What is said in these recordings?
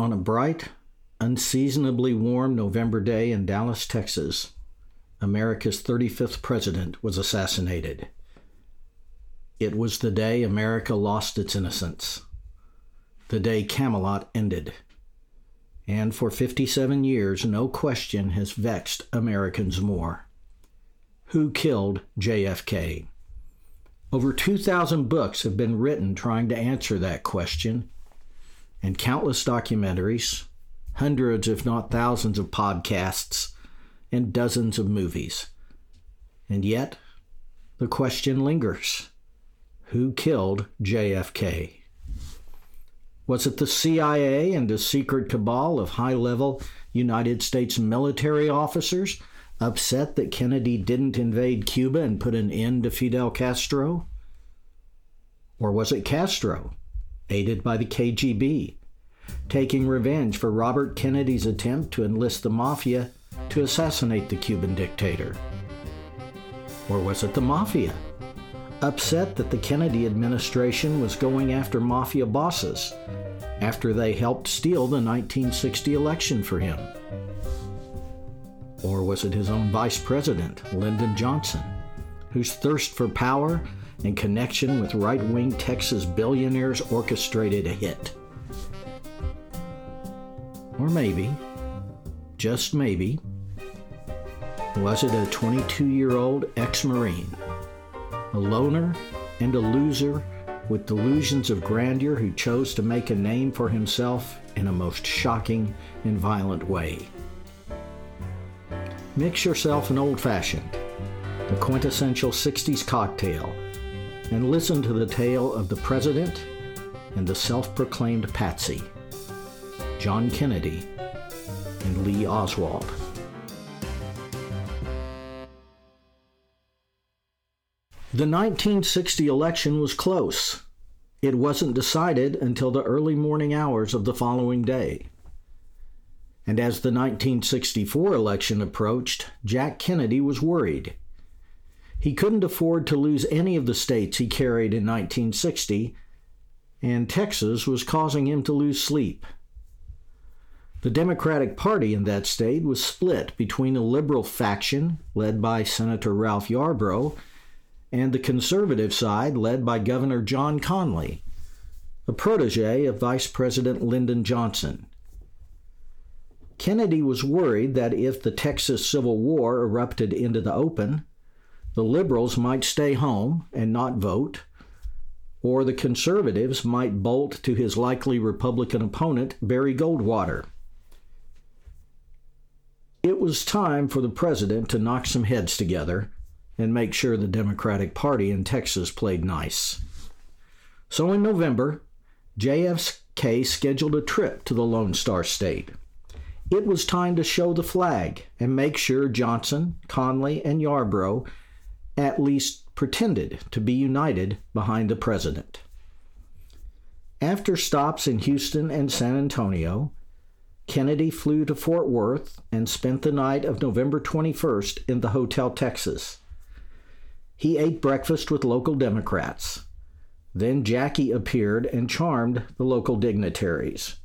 On a bright, unseasonably warm November day in Dallas, Texas, America's 35th president was assassinated. It was the day America lost its innocence, the day Camelot ended. And for 57 years, no question has vexed Americans more. Who killed JFK? Over 2,000 books have been written trying to answer that question, and countless documentaries, hundreds, if not thousands, of podcasts, and dozens of movies. And yet, the question lingers who killed JFK? Was it the CIA and a secret cabal of high level United States military officers upset that Kennedy didn't invade Cuba and put an end to Fidel Castro? Or was it Castro, aided by the KGB, taking revenge for Robert Kennedy's attempt to enlist the mafia to assassinate the Cuban dictator? Or was it the mafia, upset that the Kennedy administration was going after mafia bosses after they helped steal the 1960 election for him? Or was it his own vice president, Lyndon Johnson, whose thirst for power and connection with right wing Texas billionaires orchestrated a hit? Or maybe, just maybe, was it a 22 year old ex Marine, a loner and a loser with delusions of grandeur who chose to make a name for himself in a most shocking and violent way? Mix yourself an old fashioned, the quintessential 60s cocktail, and listen to the tale of the president and the self proclaimed patsy. John Kennedy, and Lee Oswald. The 1960 election was close. It wasn't decided until the early morning hours of the following day. And as the 1964 election approached, Jack Kennedy was worried. He couldn't afford to lose any of the states he carried in 1960, and Texas was causing him to lose sleep. The Democratic Party in that state was split between a liberal faction, led by Senator Ralph Yarborough, and the conservative side, led by Governor John Connally, a protege of Vice President Lyndon Johnson. Kennedy was worried that if the Texas Civil War erupted into the open, the liberals might stay home and not vote, or the conservatives might bolt to his likely Republican opponent, Barry Goldwater. It was time for the president to knock some heads together and make sure the Democratic Party in Texas played nice. So in November, JFK scheduled a trip to the Lone Star State. It was time to show the flag and make sure Johnson, Connally, and Yarborough at least pretended to be united behind the president. After stops in Houston and San Antonio, Kennedy flew to Fort Worth and spent the night of November 21st in the Hotel Texas. He ate breakfast with local Democrats. Then Jackie appeared and charmed the local dignitaries.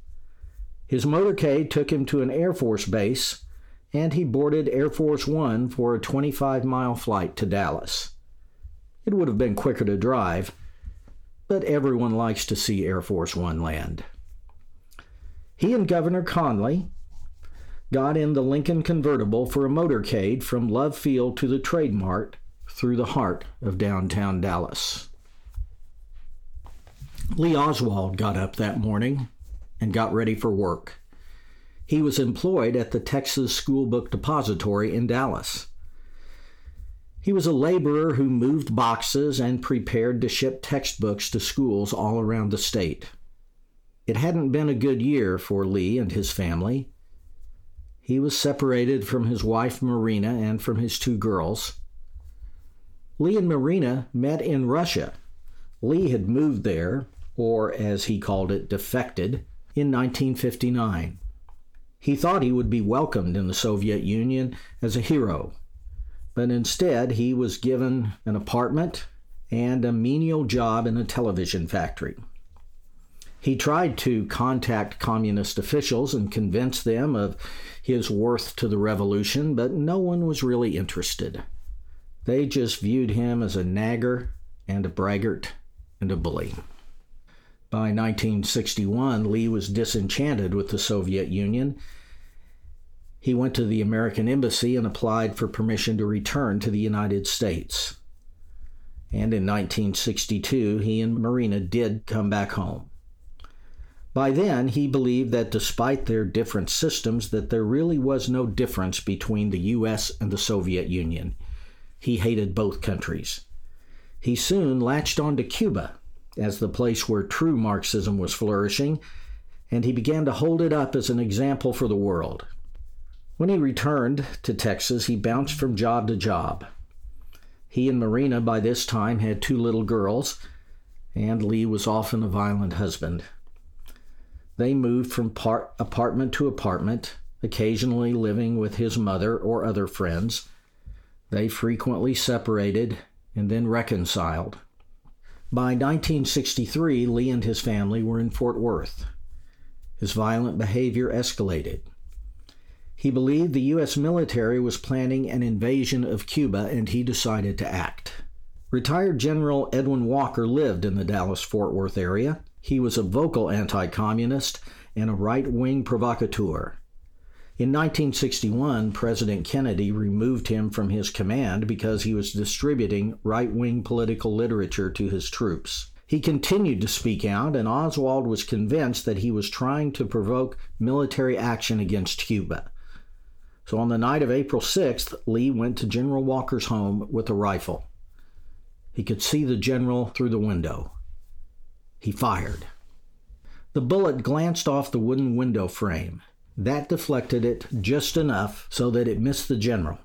His motorcade took him to an Air Force base, and he boarded Air Force One for a 25 mile flight to Dallas. It would have been quicker to drive, but everyone likes to see Air Force One land. He and Governor Connally got in the Lincoln convertible for a motorcade from Love Field to the Trade Mart through the heart of downtown Dallas. Lee Oswald got up that morning and got ready for work. He was employed at the Texas School Book Depository in Dallas. He was a laborer who moved boxes and prepared to ship textbooks to schools all around the state. It hadn't been a good year for Lee and his family. He was separated from his wife Marina and from his two girls. Lee and Marina met in Russia. Lee had moved there, or as he called it, defected, in 1959. He thought he would be welcomed in the Soviet Union as a hero, but instead he was given an apartment and a menial job in a television factory. He tried to contact communist officials and convince them of his worth to the revolution, but no one was really interested. They just viewed him as a nagger and a braggart and a bully. By 1961, Lee was disenchanted with the Soviet Union. He went to the American Embassy and applied for permission to return to the United States. And in 1962, he and Marina did come back home. By then, he believed that despite their different systems, that there really was no difference between the US and the Soviet Union. He hated both countries. He soon latched on to Cuba as the place where true Marxism was flourishing, and he began to hold it up as an example for the world. When he returned to Texas, he bounced from job to job. He and Marina by this time had two little girls, and Lee was often a violent husband. They moved from part, apartment to apartment, occasionally living with his mother or other friends. They frequently separated and then reconciled. By 1963, Lee and his family were in Fort Worth. His violent behavior escalated. He believed the U.S. military was planning an invasion of Cuba and he decided to act. Retired General Edwin Walker lived in the Dallas Fort Worth area. He was a vocal anti communist and a right wing provocateur. In 1961, President Kennedy removed him from his command because he was distributing right wing political literature to his troops. He continued to speak out, and Oswald was convinced that he was trying to provoke military action against Cuba. So on the night of April 6th, Lee went to General Walker's home with a rifle. He could see the general through the window. He fired. The bullet glanced off the wooden window frame. That deflected it just enough so that it missed the general.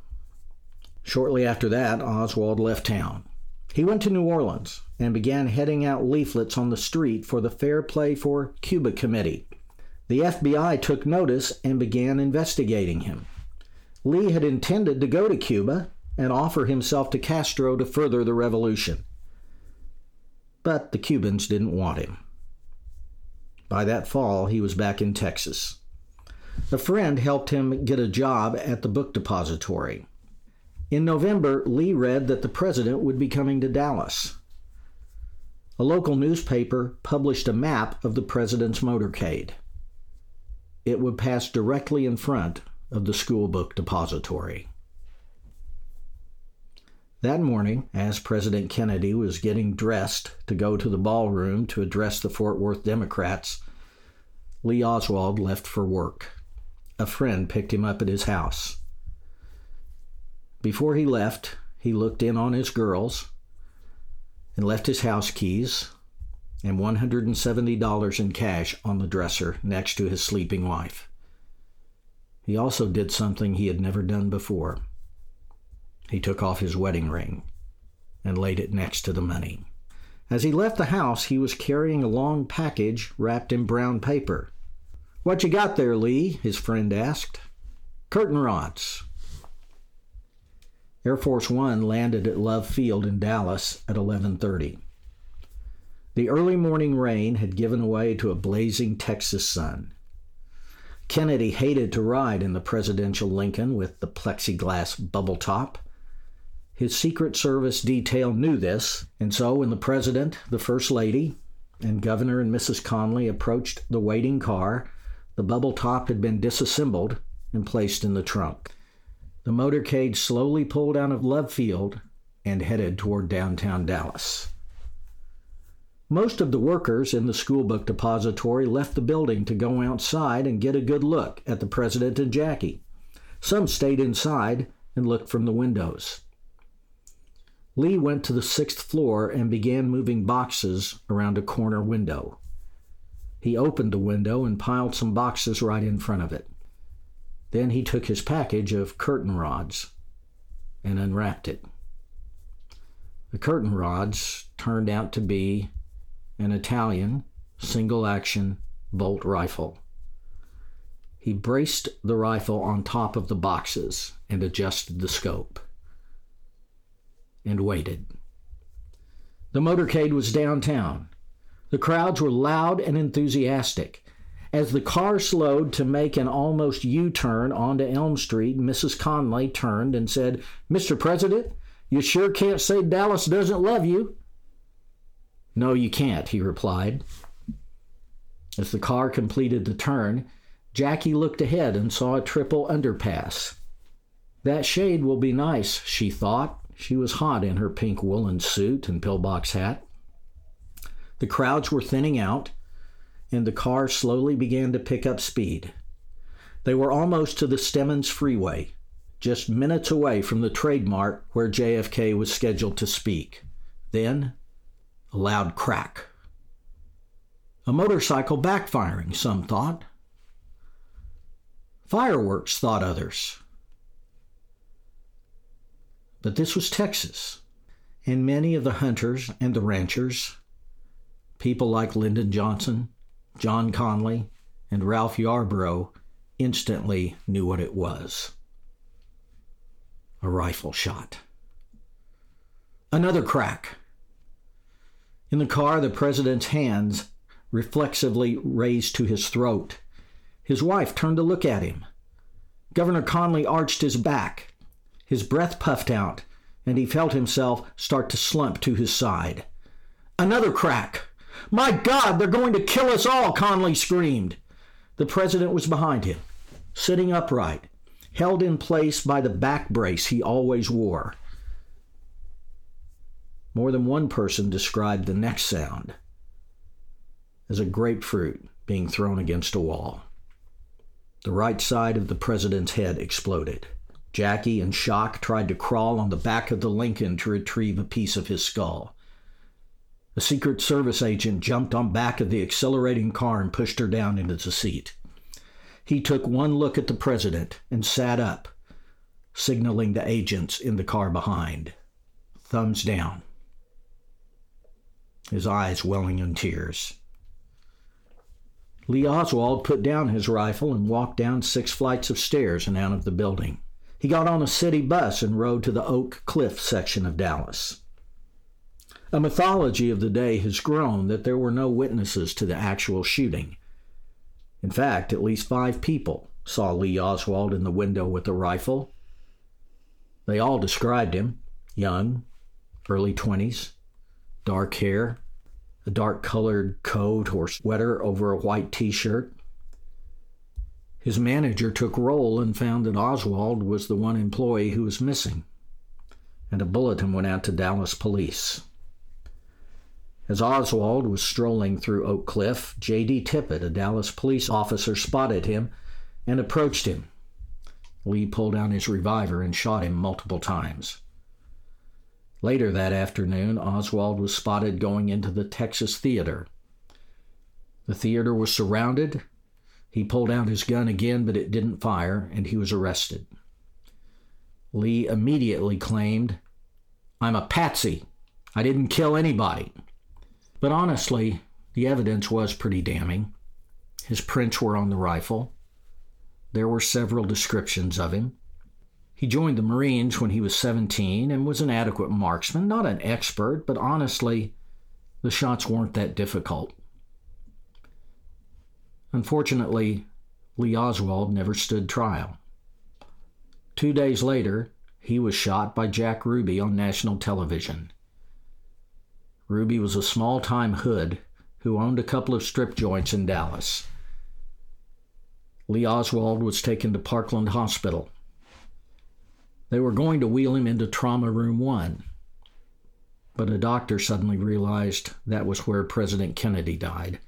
Shortly after that, Oswald left town. He went to New Orleans and began heading out leaflets on the street for the Fair Play for Cuba Committee. The FBI took notice and began investigating him. Lee had intended to go to Cuba and offer himself to Castro to further the revolution. But the Cubans didn't want him. By that fall, he was back in Texas. A friend helped him get a job at the book depository. In November, Lee read that the president would be coming to Dallas. A local newspaper published a map of the president's motorcade. It would pass directly in front of the school book depository. That morning, as President Kennedy was getting dressed to go to the ballroom to address the Fort Worth Democrats, Lee Oswald left for work a friend picked him up at his house. Before he left, he looked in on his girls and left his house keys and $170 in cash on the dresser next to his sleeping wife. He also did something he had never done before. He took off his wedding ring and laid it next to the money. As he left the house, he was carrying a long package wrapped in brown paper. What you got there, Lee? his friend asked. Curtain rods. Air Force One landed at Love Field in Dallas at 11:30. The early morning rain had given way to a blazing Texas sun. Kennedy hated to ride in the presidential Lincoln with the plexiglass bubble top. His Secret Service detail knew this, and so when the president, the first lady, and Governor and Mrs. Connally approached the waiting car, the bubble top had been disassembled and placed in the trunk. The motorcade slowly pulled out of Love Field and headed toward downtown Dallas. Most of the workers in the schoolbook depository left the building to go outside and get a good look at the president and Jackie. Some stayed inside and looked from the windows. Lee went to the sixth floor and began moving boxes around a corner window. He opened the window and piled some boxes right in front of it. Then he took his package of curtain rods and unwrapped it. The curtain rods turned out to be an Italian single action bolt rifle. He braced the rifle on top of the boxes and adjusted the scope and waited. The motorcade was downtown. The crowds were loud and enthusiastic. As the car slowed to make an almost U turn onto Elm Street, Mrs. Connally turned and said, Mr. President, you sure can't say Dallas doesn't love you. No, you can't, he replied. As the car completed the turn, Jackie looked ahead and saw a triple underpass. That shade will be nice, she thought. She was hot in her pink woolen suit and pillbox hat. The crowds were thinning out, and the car slowly began to pick up speed. They were almost to the Stemmons Freeway, just minutes away from the Trade Mart where JFK was scheduled to speak. Then, a loud crack. A motorcycle backfiring, some thought. Fireworks, thought others. But this was Texas, and many of the hunters and the ranchers, people like Lyndon Johnson, John Connally, and Ralph Yarborough instantly knew what it was a rifle shot. Another crack. In the car, the president's hands reflexively raised to his throat. His wife turned to look at him. Governor Connally arched his back. His breath puffed out, and he felt himself start to slump to his side. Another crack. My God, they're going to kill us all, Connally screamed. The president was behind him, sitting upright, held in place by the back brace he always wore. More than one person described the next sound as a grapefruit being thrown against a wall. The right side of the president's head exploded. Jackie, in shock, tried to crawl on the back of the Lincoln to retrieve a piece of his skull. A Secret Service agent jumped on back of the accelerating car and pushed her down into the seat. He took one look at the president and sat up, signaling the agents in the car behind. Thumbs down. His eyes welling in tears. Lee Oswald put down his rifle and walked down six flights of stairs and out of the building. He got on a city bus and rode to the Oak Cliff section of Dallas. A mythology of the day has grown that there were no witnesses to the actual shooting. In fact, at least five people saw Lee Oswald in the window with a rifle. They all described him young, early 20s, dark hair, a dark colored coat or sweater over a white t shirt. His manager took roll and found that Oswald was the one employee who was missing, and a bulletin went out to Dallas police. As Oswald was strolling through Oak Cliff, J.D. Tippit, a Dallas police officer, spotted him and approached him. Lee pulled out his revolver and shot him multiple times. Later that afternoon, Oswald was spotted going into the Texas Theater. The theater was surrounded. He pulled out his gun again, but it didn't fire, and he was arrested. Lee immediately claimed, I'm a patsy. I didn't kill anybody. But honestly, the evidence was pretty damning. His prints were on the rifle. There were several descriptions of him. He joined the Marines when he was 17 and was an adequate marksman, not an expert, but honestly, the shots weren't that difficult. Unfortunately, Lee Oswald never stood trial. Two days later, he was shot by Jack Ruby on national television. Ruby was a small time hood who owned a couple of strip joints in Dallas. Lee Oswald was taken to Parkland Hospital. They were going to wheel him into Trauma Room 1, but a doctor suddenly realized that was where President Kennedy died.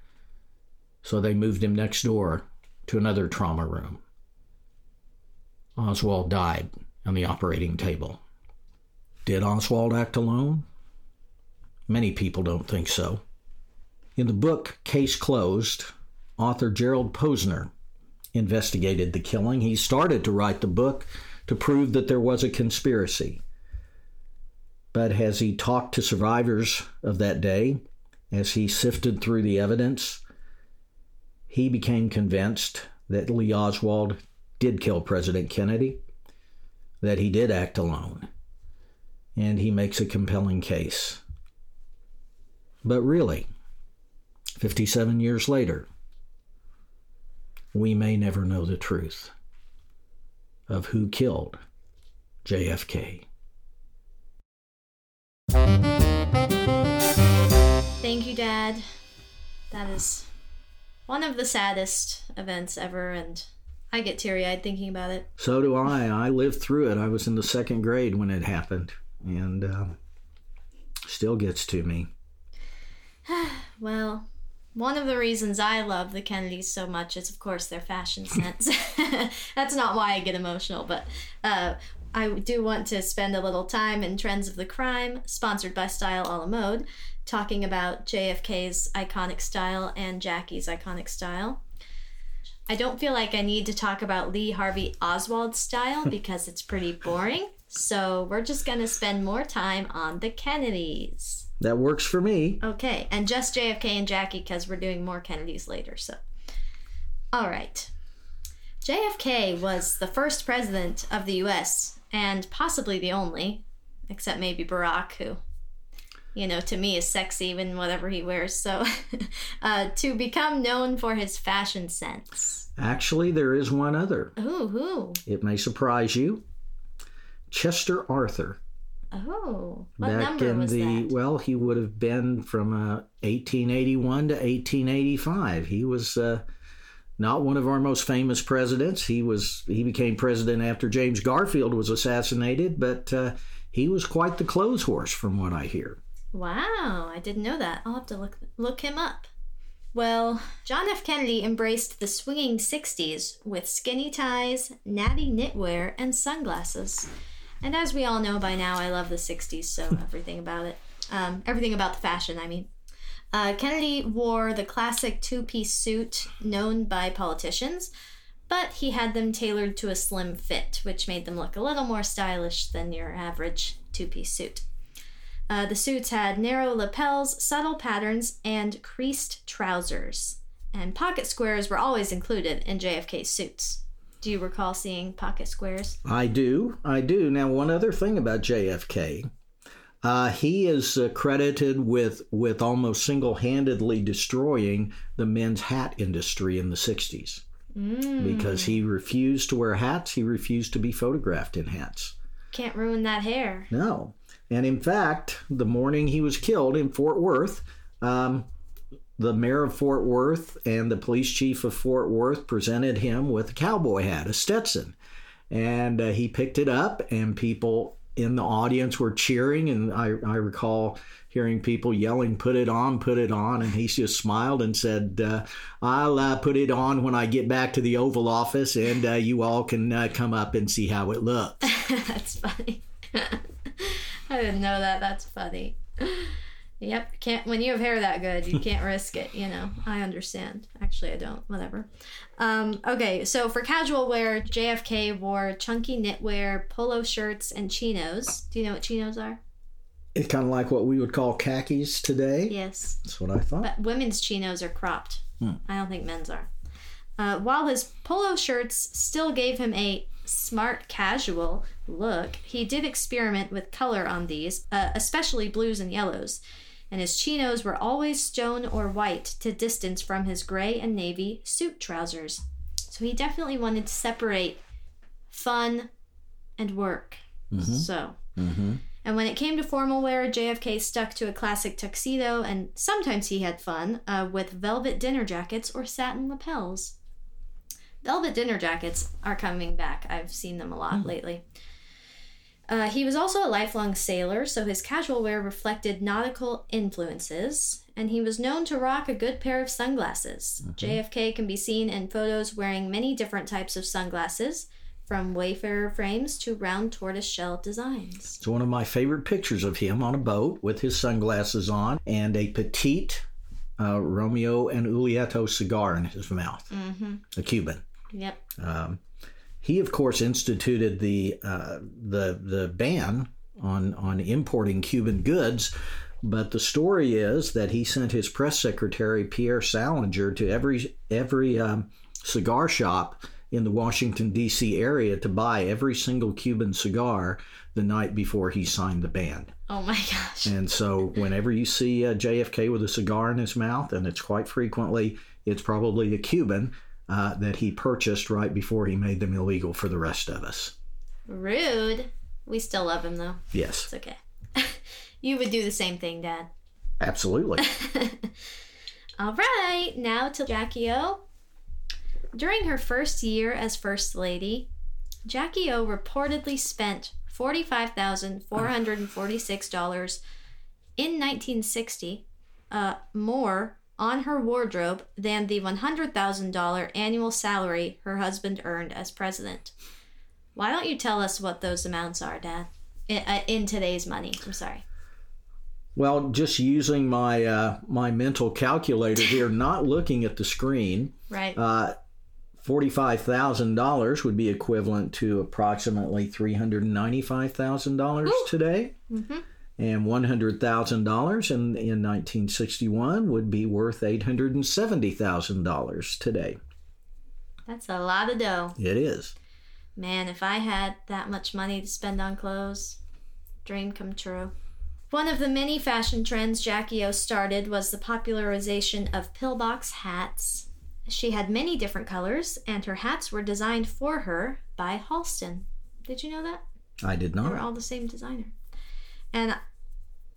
So they moved him next door to another trauma room. Oswald died on the operating table. Did Oswald act alone? Many people don't think so. In the book Case Closed, author Gerald Posner investigated the killing. He started to write the book to prove that there was a conspiracy. But as he talked to survivors of that day, as he sifted through the evidence, he became convinced that Lee Oswald did kill President Kennedy, that he did act alone, and he makes a compelling case. But really, 57 years later, we may never know the truth of who killed JFK. Thank you, Dad. That is one of the saddest events ever, and I get teary eyed thinking about it. So do I. I lived through it. I was in the second grade when it happened, and um, still gets to me. well, one of the reasons I love the Kennedys so much is, of course, their fashion sense. That's not why I get emotional, but uh, I do want to spend a little time in Trends of the Crime, sponsored by Style a la Mode, talking about JFK's iconic style and Jackie's iconic style. I don't feel like I need to talk about Lee Harvey Oswald's style because it's pretty boring. So we're just going to spend more time on the Kennedys. That works for me. Okay, and just JFK and Jackie because we're doing more Kennedys later. So, all right. JFK was the first president of the U.S. and possibly the only, except maybe Barack, who, you know, to me is sexy in whatever he wears. So, uh, to become known for his fashion sense. Actually, there is one other. Ooh, who? It may surprise you. Chester Arthur. Oh, what back number in was the that? well, he would have been from uh, 1881 to 1885. He was uh, not one of our most famous presidents. He was he became president after James Garfield was assassinated, but uh, he was quite the clothes horse, from what I hear. Wow, I didn't know that. I'll have to look look him up. Well, John F. Kennedy embraced the swinging 60s with skinny ties, natty knitwear, and sunglasses. And as we all know by now, I love the 60s, so everything about it. Um, everything about the fashion, I mean. Uh, Kennedy wore the classic two piece suit known by politicians, but he had them tailored to a slim fit, which made them look a little more stylish than your average two piece suit. Uh, the suits had narrow lapels, subtle patterns, and creased trousers. And pocket squares were always included in JFK's suits. Do you recall seeing pocket squares? I do, I do. Now, one other thing about JFK, uh, he is uh, credited with with almost single handedly destroying the men's hat industry in the '60s Mm. because he refused to wear hats. He refused to be photographed in hats. Can't ruin that hair. No. And in fact, the morning he was killed in Fort Worth, um, the mayor of Fort Worth and the police chief of Fort Worth presented him with a cowboy hat, a Stetson. And uh, he picked it up, and people in the audience were cheering. And I, I recall hearing people yelling, Put it on, put it on. And he just smiled and said, uh, I'll uh, put it on when I get back to the Oval Office, and uh, you all can uh, come up and see how it looks. That's funny. I didn't know that. That's funny. Yep, can't when you have hair that good, you can't risk it, you know. I understand. Actually, I don't. Whatever. Um, okay, so for casual wear, JFK wore chunky knitwear, polo shirts, and chinos. Do you know what chinos are? It's kind of like what we would call khakis today. Yes. That's what I thought. But women's chinos are cropped. Hmm. I don't think men's are. Uh, while his polo shirts still gave him a smart casual look, he did experiment with color on these, uh, especially blues and yellows. And his chinos were always stone or white to distance from his gray and navy suit trousers. So he definitely wanted to separate fun and work. So. Mm-hmm. And when it came to formal wear, JFK stuck to a classic tuxedo, and sometimes he had fun uh, with velvet dinner jackets or satin lapels. Velvet dinner jackets are coming back. I've seen them a lot lately. Uh, he was also a lifelong sailor, so his casual wear reflected nautical influences, and he was known to rock a good pair of sunglasses. JFK can be seen in photos wearing many different types of sunglasses, from wayfarer frames to round tortoiseshell designs. It's one of my favorite pictures of him on a boat with his sunglasses on and a petite uh, Romeo and Julieta cigar in his mouth, Mm-hmm. a Cuban. Yep. Um, he, of course, instituted the uh, the the ban on on importing Cuban goods. But the story is that he sent his press secretary Pierre Salinger to every every um, cigar shop in the Washington, D.C. area to buy every single Cuban cigar the night before he signed the ban. Oh my gosh. And so, whenever you see uh, JFK with a cigar in his mouth, and it's quite frequently, it's probably a Cuban uh, that he purchased right before he made them illegal for the rest of us. Rude. We still love him though. Yes, It's okay. you would do the same thing, Dad. absolutely. All right, now to Jackie O. During her first year as First Lady, Jackie O reportedly spent $45,446 in 1960 uh, more on her wardrobe than the $100,000 annual salary her husband earned as president. Why don't you tell us what those amounts are, Dad? In, uh, in today's money. I'm sorry. Well, just using my uh, my mental calculator here, not looking at the screen, Right. uh, forty-five thousand dollars would be equivalent to approximately three hundred ninety-five thousand dollars today, mm-hmm. And one hundred thousand dollars in in nineteen sixty-one would be worth eight hundred and seventy thousand dollars today. That's a lot of dough. It is. Man, if I had that much money to spend on clothes, dream come true. One of the many fashion trends Jackie O started was the popularization of pillbox hats. She had many different colors, and her hats were designed for her by Halston. Did you know that? I did They were not. all the same designer. And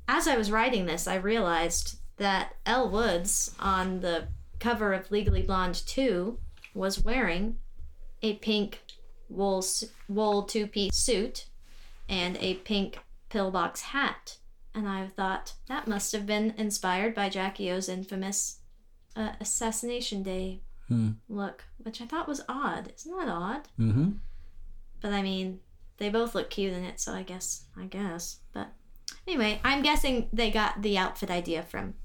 as I was writing this, I realized that Elle Woods on the cover of Legally Blonde 2 was wearing a pink wool wool two-piece suit and a pink pillbox hat. And I thought that must have been inspired by Jackie O's infamous uh, Assassination Day Hmm. look, which I thought was odd. Isn't that odd? Mm-hmm. But I mean, they both look cute in it, so I guess I guess. But anyway, I'm guessing they got the outfit idea from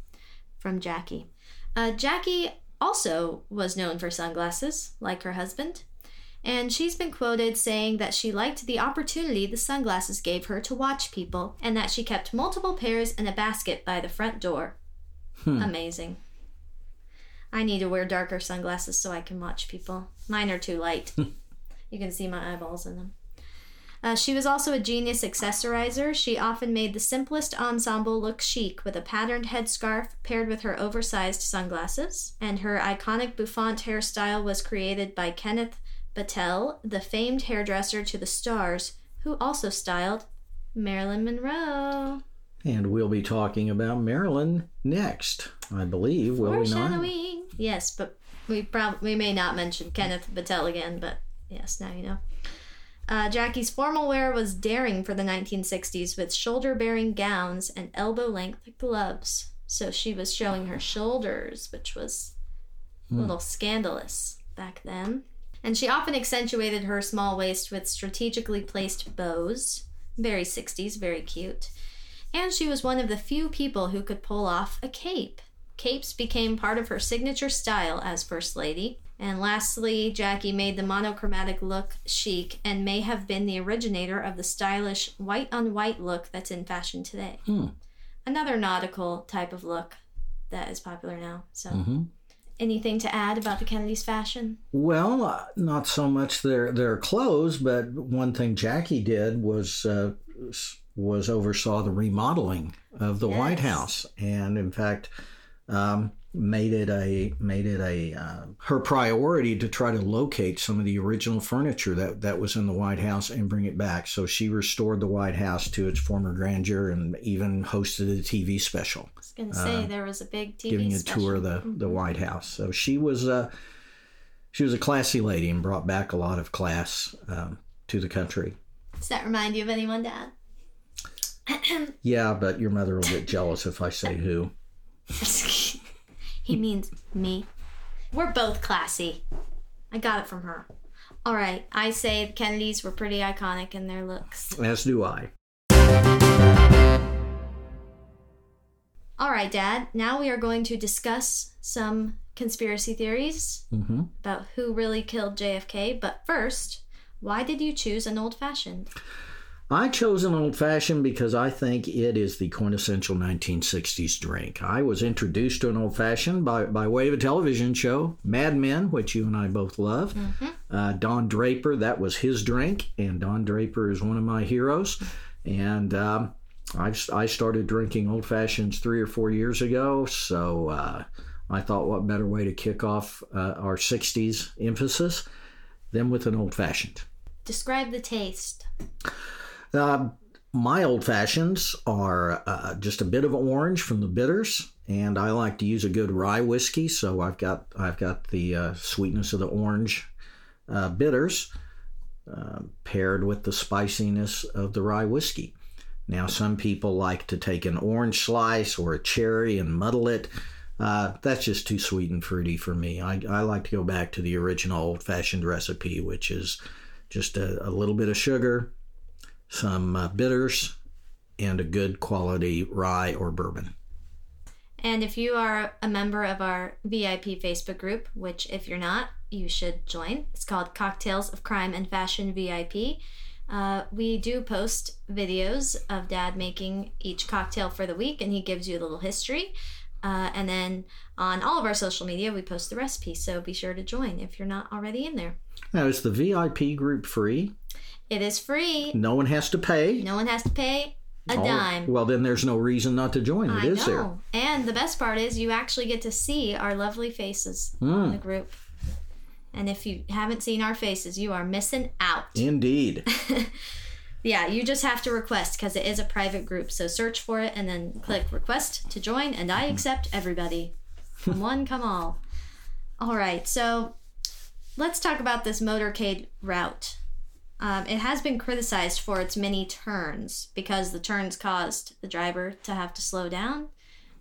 from Jackie. Uh, Jackie also was known for sunglasses, like her husband, and she's been quoted saying that she liked the opportunity the sunglasses gave her to watch people, and that she kept multiple pairs in a basket by the front door. Hmm. Amazing. I need to wear darker sunglasses so I can watch people. Mine are too light. you can see my eyeballs in them. Uh, she was also a genius accessorizer. She often made the simplest ensemble look chic with a patterned headscarf paired with her oversized sunglasses. And her iconic bouffant hairstyle was created by Kenneth Battelle, the famed hairdresser to the stars, who also styled Marilyn Monroe. And we'll be talking about Marilyn next, I believe, will we not? Yes, but we we may not mention Kenneth Battelle again, but yes, now you know. Uh, Jackie's formal wear was daring for the 1960s with shoulder bearing gowns and elbow length gloves. So she was showing her shoulders, which was a little scandalous back then. And she often accentuated her small waist with strategically placed bows. Very 60s, very cute. And she was one of the few people who could pull off a cape. Capes became part of her signature style as First Lady. And lastly, Jackie made the monochromatic look chic and may have been the originator of the stylish white on white look that's in fashion today. Hmm. Another nautical type of look that is popular now. So, Mhm. anything to add about the Kennedys' fashion? Well, uh, not so much their their clothes, but one thing Jackie did was uh, was oversaw the remodeling of the White House, and in fact, um, made it a made it a uh, her priority to try to locate some of the original furniture that that was in the White House and bring it back. So she restored the White House to its former grandeur and even hosted a TV special I was going to say there was a big TV Uh, giving a special. tour of the, the White House. So she was uh, she was a classy lady and brought back a lot of class um, to the country. Does that remind you of anyone, Dad? Yeah, but your mother will get jealous if I say who. he means me. We're both classy. I got it from her. All right, I say the Kennedys were pretty iconic in their looks. As do I. All right, Dad, now we are going to discuss some conspiracy theories hmm about who really killed JFK. But first, why did you choose an old fashioned? I chose an old fashioned because I think it is the quintessential 1960s drink. I was introduced to an old fashioned by, by way of a television show, Mad Men, which you and I both love. Uh, Don Draper, that was his drink, and Don Draper is one of my heroes. And um, I, I started drinking old fashions three or four years ago, so uh, I thought what better way to kick off uh, our 60s emphasis than with an old fashioned. Describe the taste. Uh, my old fashions are uh, just a bit of orange from the bitters, and I like to use a good rye whiskey. So I've got I've got the uh, sweetness of the orange uh, bitters uh, paired with the spiciness of the rye whiskey. Now, some people like to take an orange slice or a cherry and muddle it. Uh, that's just too sweet and fruity for me. I, I like to go back to the original old fashioned recipe, which is just a, a little bit of sugar, some uh, bitters, and a good quality rye or bourbon. And if you are a member of our VIP Facebook group, which if you're not, you should join, it's called Cocktails of Crime and Fashion VIP. Uh, we do post videos of Dad making each cocktail for the week, and he gives you a little history. Uh, and then on all of our social media, we post the recipe. So be sure to join if you're not already in there. Now, is the VIP group free? It is free. No one has to pay. No one has to pay a Oh, dime. Well, then there's no reason not to join it, I is there? And the best part is you actually get to see our lovely faces in hmm. the group. And if you haven't seen our faces, you are missing out. Indeed. Yeah, you just have to request because it is a private group. So search for it and then click request to join, and I accept everybody. From one, come all. All right, so let's talk about this motorcade route. Um, it has been criticized for its many turns because the turns caused the driver to have to slow down,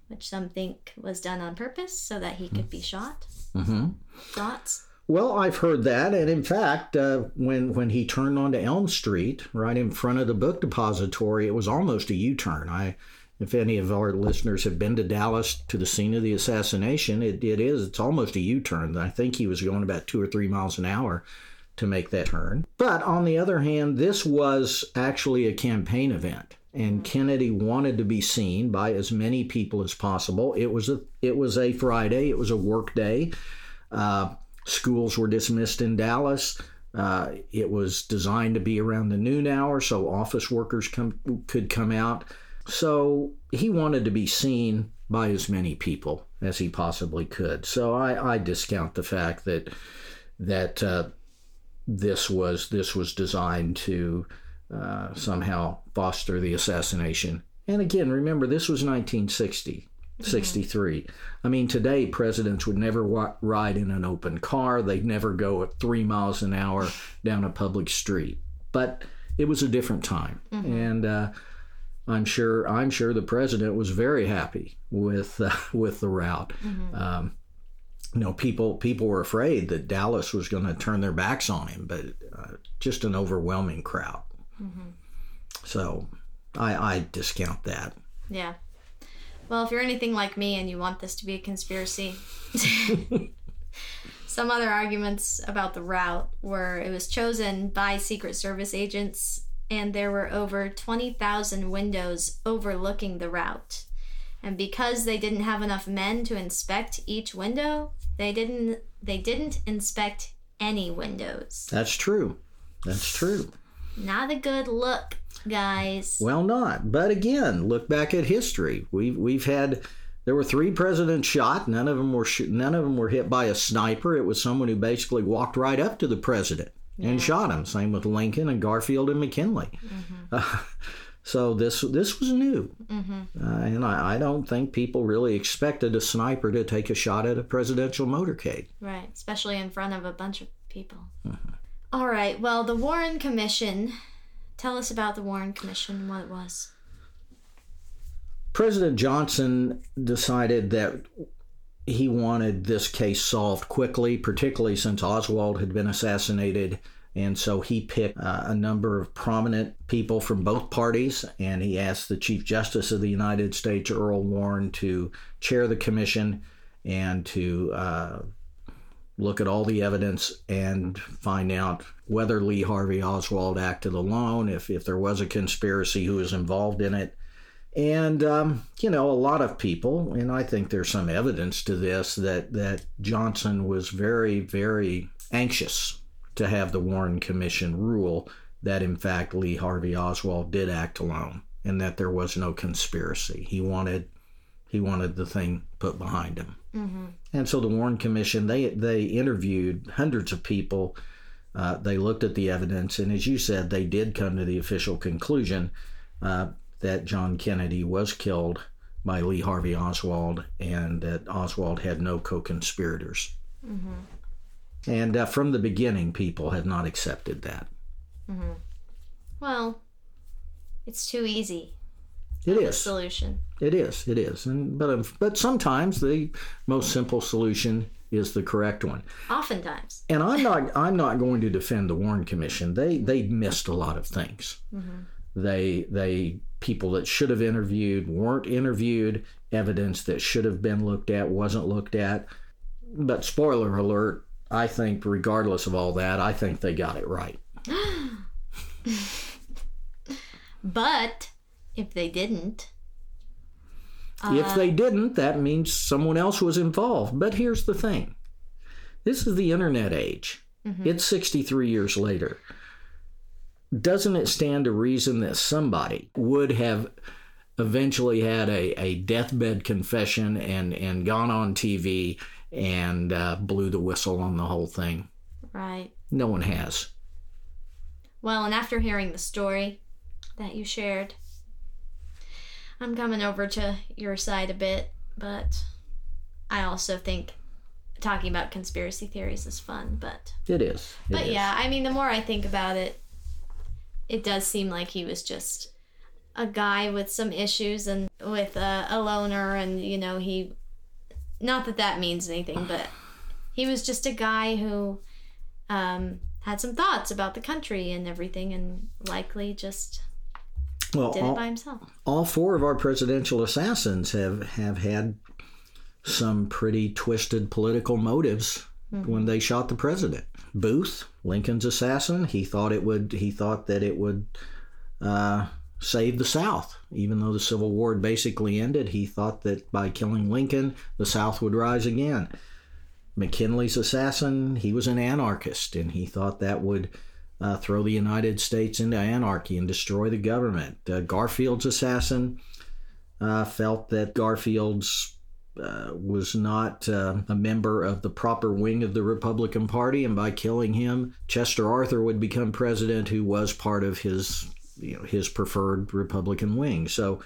which some think was done on purpose so that he could be shot. Mm-hmm. Thoughts? Well, I've heard that, and in fact, uh, when when he turned onto Elm Street, right in front of the book depository, it was almost a U-turn. I, if any of our listeners have been to Dallas to the scene of the assassination, it, it is. It's almost a U-turn. I think he was going about two or three miles an hour to make that turn. But on the other hand, this was actually a campaign event, and Kennedy wanted to be seen by as many people as possible. It was a it was a Friday. It was a work day. Uh, schools were dismissed in Dallas. Uh, it was designed to be around the noon hour, so office workers come, could come out. So he wanted to be seen by as many people as he possibly could. So I, I discount the fact that that uh, this was this was designed to uh, somehow foster the assassination. And again, remember this was 1960. 63. I mean, today presidents would never wa- ride in an open car. They'd never go at three miles an hour down a public street. But it was a different time, and uh, I'm sure I'm sure the president was very happy with uh, with the route. Um, you know, people people were afraid that Dallas was going to turn their backs on him, but uh, just an overwhelming crowd. So I, I discount that. Yeah. Well, if you're anything like me and you want this to be a conspiracy, some other arguments about the route were it was chosen by Secret Service agents and there were over 20,000 windows overlooking the route. And because they didn't have enough men to inspect each window, they didn't they didn't inspect any windows. That's true. That's true. Not a good look, guys. Well, not. But again, look back at history. We've we've had there were three presidents shot. None of them were sh- none of them were hit by a sniper. It was someone who basically walked right up to the president and shot him. Same with Lincoln and Garfield and McKinley. Uh, so this this was new, uh, and I, I don't think people really expected a sniper to take a shot at a presidential motorcade. Right, especially in front of a bunch of people. All right, well, the Warren Commission. Tell us about the Warren Commission and what it was. President Johnson decided that he wanted this case solved quickly, particularly since Oswald had been assassinated. And so he picked uh, a number of prominent people from both parties, and he asked the Chief Justice of the United States, Earl Warren, to chair the commission and to uh, look at all the evidence and find out whether Lee Harvey Oswald acted alone, if, if there was a conspiracy, who was involved in it. And um, you know, a lot of people, and I think there's some evidence to this that that Johnson was very, very anxious to have the Warren Commission rule that in fact Lee Harvey Oswald did act alone and that there was no conspiracy. He wanted he wanted the thing put behind him. Mm-hmm. And so the Warren Commission they they interviewed hundreds of people. Uh, they looked at the evidence, and as you said, they did come to the official conclusion uh, that John Kennedy was killed by Lee Harvey Oswald, and that Oswald had no co-conspirators. Mm-hmm. And uh, from the beginning, people have not accepted that. Mm-hmm. Well, it's too easy. It is solution. It is. It is. And but um, but sometimes the most simple solution is the correct one. Oftentimes. And I'm not I'm not going to defend the Warren Commission. They they missed a lot of things. Mm-hmm. They they people that should have interviewed weren't interviewed. Evidence that should have been looked at wasn't looked at. But spoiler alert, I think regardless of all that, I think they got it right. but if they didn't, uh, if they didn't, that means someone else was involved. But here's the thing this is the internet age. Mm-hmm. It's 63 years later. Doesn't it stand to reason that somebody would have eventually had a, a deathbed confession and, and gone on TV and uh, blew the whistle on the whole thing? Right. No one has. Well, and after hearing the story that you shared, I'm coming over to your side a bit, but I also think talking about conspiracy theories is fun, but it is. It but is. yeah, I mean, the more I think about it, it does seem like he was just a guy with some issues and with a, a loner, and you know, he. Not that that means anything, but he was just a guy who um, had some thoughts about the country and everything, and likely just well, did all, it by himself. All four of our presidential assassins have have had some pretty twisted political motives mm-hmm. when they shot the president. Booth, Lincoln's assassin, he thought it would. He thought that it would. Uh, save the South. Even though the Civil War had basically ended, he thought that by killing Lincoln, the South would rise again. McKinley's assassin, he was an anarchist, and he thought that would uh, throw the United States into anarchy and destroy the government. Uh, Garfield's assassin uh, felt that Garfield's uh, was not uh, a member of the proper wing of the Republican Party, and by killing him, Chester Arthur would become president, who was part of his, you know, his preferred Republican wing. So,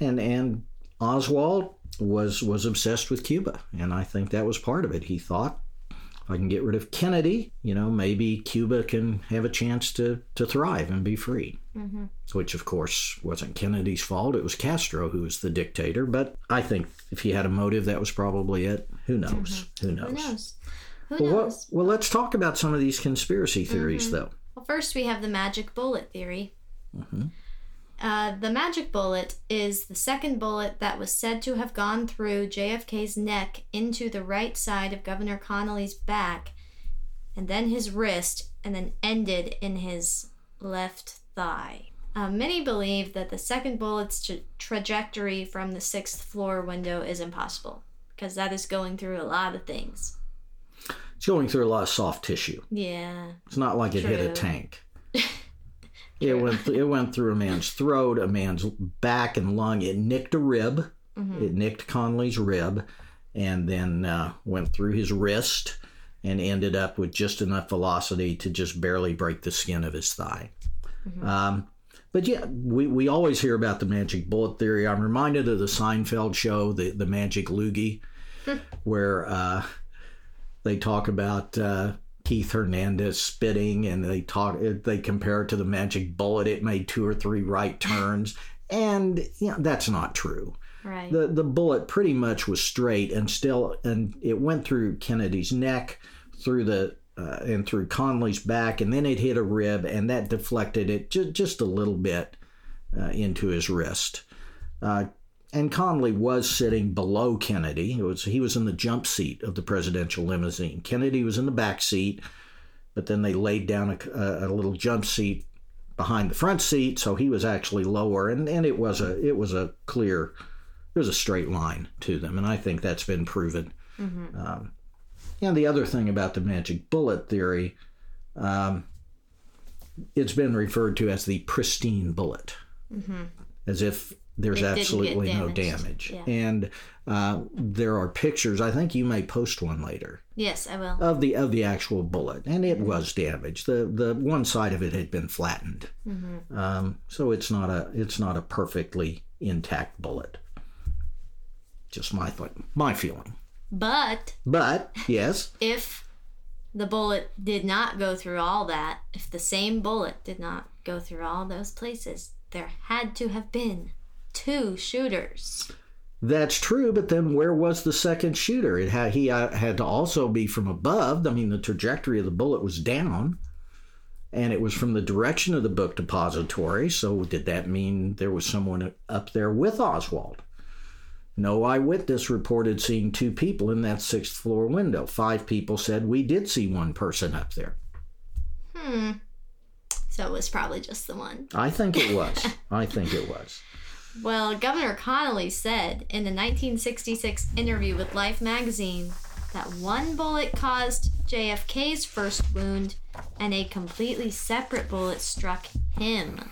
and and Oswald was was obsessed with Cuba, and I think that was part of it. He thought if I can get rid of Kennedy, you know, maybe Cuba can have a chance to, to thrive and be free. Mm-hmm. Which, of course, wasn't Kennedy's fault. It was Castro who was the dictator. But I think if he had a motive, that was probably it. Who knows? Mm-hmm. Who knows? Who knows? Who well, knows? Well, well, let's talk about some of these conspiracy theories, mm-hmm. though. Well, first we have the magic bullet theory. Mm-hmm. Uh, the magic bullet is the second bullet that was said to have gone through JFK's neck into the right side of Governor Connally's back, and then his wrist, and then ended in his left thigh. Uh, many believe that the second bullet's tra- trajectory from the sixth floor window is impossible because that is going through a lot of things. It's going through a lot of soft tissue. Yeah. It's not like it True. hit a tank. It went it went through a man's throat, a man's back and lung. It nicked a rib. Mm-hmm. It nicked Connally's rib, and then uh, went through his wrist and ended up with just enough velocity to just barely break the skin of his thigh. Mm-hmm. Um, but yeah, we, we always hear about the magic bullet theory. I'm reminded of the Seinfeld show, the the Magic Loogie, where uh, they talk about uh, Keith Hernandez spitting, and they talk. They compare it to the magic bullet. It made two or three right turns, and you know, that's not true. Right. The the bullet pretty much was straight and still, and it went through Kennedy's neck, through the uh, and through Connally's back, and then it hit a rib, and that deflected it just just a little bit uh, into his wrist. Uh, and Connally was sitting below Kennedy. It was he was in the jump seat of the presidential limousine. Kennedy was in the back seat, but then they laid down a, a little jump seat behind the front seat, so he was actually lower. And, and it was a it was a clear, it was a straight line to them, and I think that's been proven. Mm-hmm. Um, and the other thing about the magic bullet theory, um, it's been referred to as the pristine bullet, as if there's Mm-hmm. It absolutely no damage. Yeah. And uh, there are pictures. I think you may post one later Yes, I will. of the of the actual bullet, and it was damaged. the The one side of it had been flattened, um, so it's not a it's not a perfectly intact bullet. Just my th- my feeling. But But yes, if the bullet did not go through all that, if the same bullet did not go through all those places, there had to have been two shooters. that's true. But then where was the second shooter? It had he uh, had to also be from above. I mean, the trajectory of the bullet was down. And it was from the direction of the book depository. So, did that mean there was someone up there with Oswald? No eyewitness reported seeing two people in that sixth floor window. Five people said we did see one person up there. Hmm. So it was probably just the one. I think it was. I think it was. Well, Governor Connally said in a 1966 interview with Life magazine that one bullet caused JFK's first wound and a completely separate bullet struck him.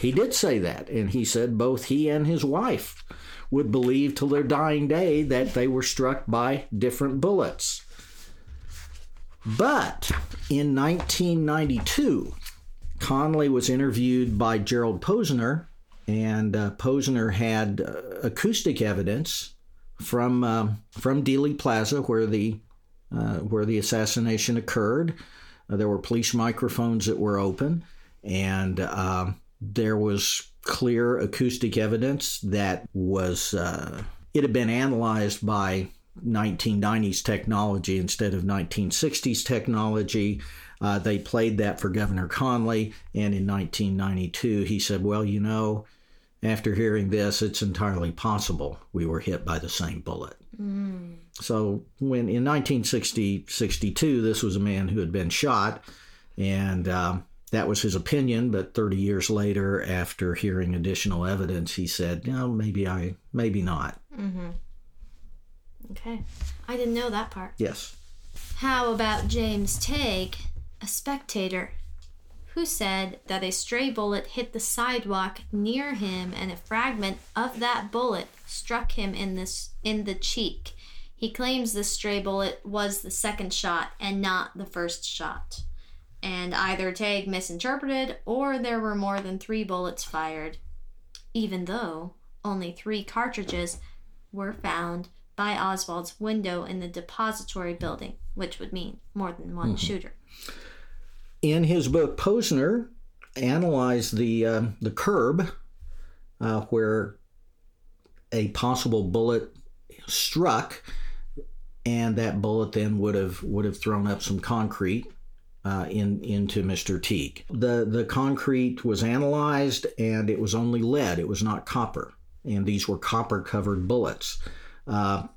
He did say that, and he said both he and his wife would believe till their dying day that they were struck by different bullets. But in 1992, Connally was interviewed by Gerald Posner, and uh, Posner had uh, acoustic evidence from um, from Dealey Plaza, where the uh, where the assassination occurred. Uh, there were police microphones that were open, and um, there was clear acoustic evidence that was uh, it had been analyzed by 1990s technology instead of 1960s technology. Uh, they played that for Governor Connally, and in 1992 he said, "Well, you know." After hearing this, it's entirely possible we were hit by the same bullet. So, when in 1960 62, this was a man who had been shot, and um, that was his opinion. But 30 years later, after hearing additional evidence, he said, "No, maybe I, maybe not." Okay. I didn't know that part. Yes. How about James Tague, a spectator, who said that a stray bullet hit the sidewalk near him and a fragment of that bullet struck him in this in the cheek. He claims the stray bullet was the second shot and not the first shot. And either Tague misinterpreted or there were more than 3 bullets fired, even though only 3 cartridges were found by Oswald's window in the depository building, which would mean more than one mm-hmm. shooter. In his book, Posner analyzed the uh, the curb uh, where a possible bullet struck, and that bullet then would have would have thrown up some concrete uh, in into Mr. Teague. The the concrete was analyzed, and it was only lead; it was not copper, and these were copper covered bullets. Uh,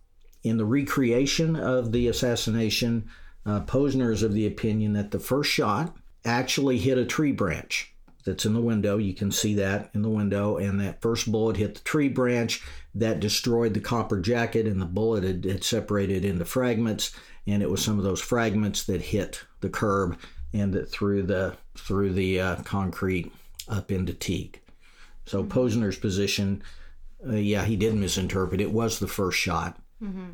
in the recreation of the assassination, uh, Posner is of the opinion that the first shot actually hit a tree branch that's in the window. You can see that in the window, and that first bullet hit the tree branch that destroyed the copper jacket, and the bullet had, had separated into fragments, and it was some of those fragments that hit the curb and that threw the through the uh, concrete up into Teague. So Posner's position, uh, yeah, he did misinterpret. It was the first shot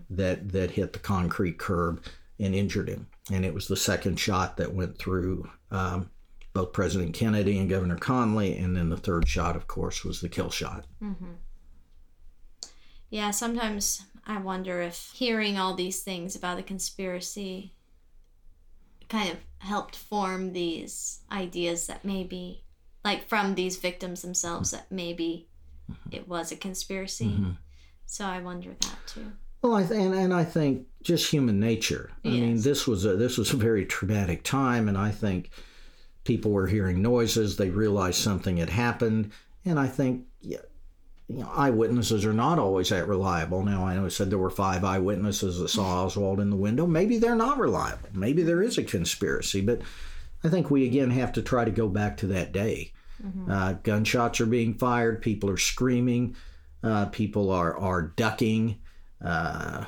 that that hit the concrete curb and injured him, and it was the second shot that went through um, both President Kennedy and Governor Connally, and then the third shot, of course, was the kill shot. Mm-hmm. Yeah, sometimes I wonder if hearing all these things about the conspiracy kind of helped form these ideas that maybe, like from these victims themselves, that maybe mm-hmm. it was a conspiracy. Mm-hmm. So I wonder that too. Well, I th- and, and I think just human nature. I mean, this was a this was a very traumatic time, and I think people were hearing noises. They realized something had happened, and I think yeah, you know, eyewitnesses are not always that reliable. Now, I know I said there were five eyewitnesses that saw Oswald in the window. Maybe they're not reliable. Maybe there is a conspiracy, but I think we again have to try to go back to that day. Uh, gunshots are being fired. People are screaming. Uh, people are are ducking. Uh,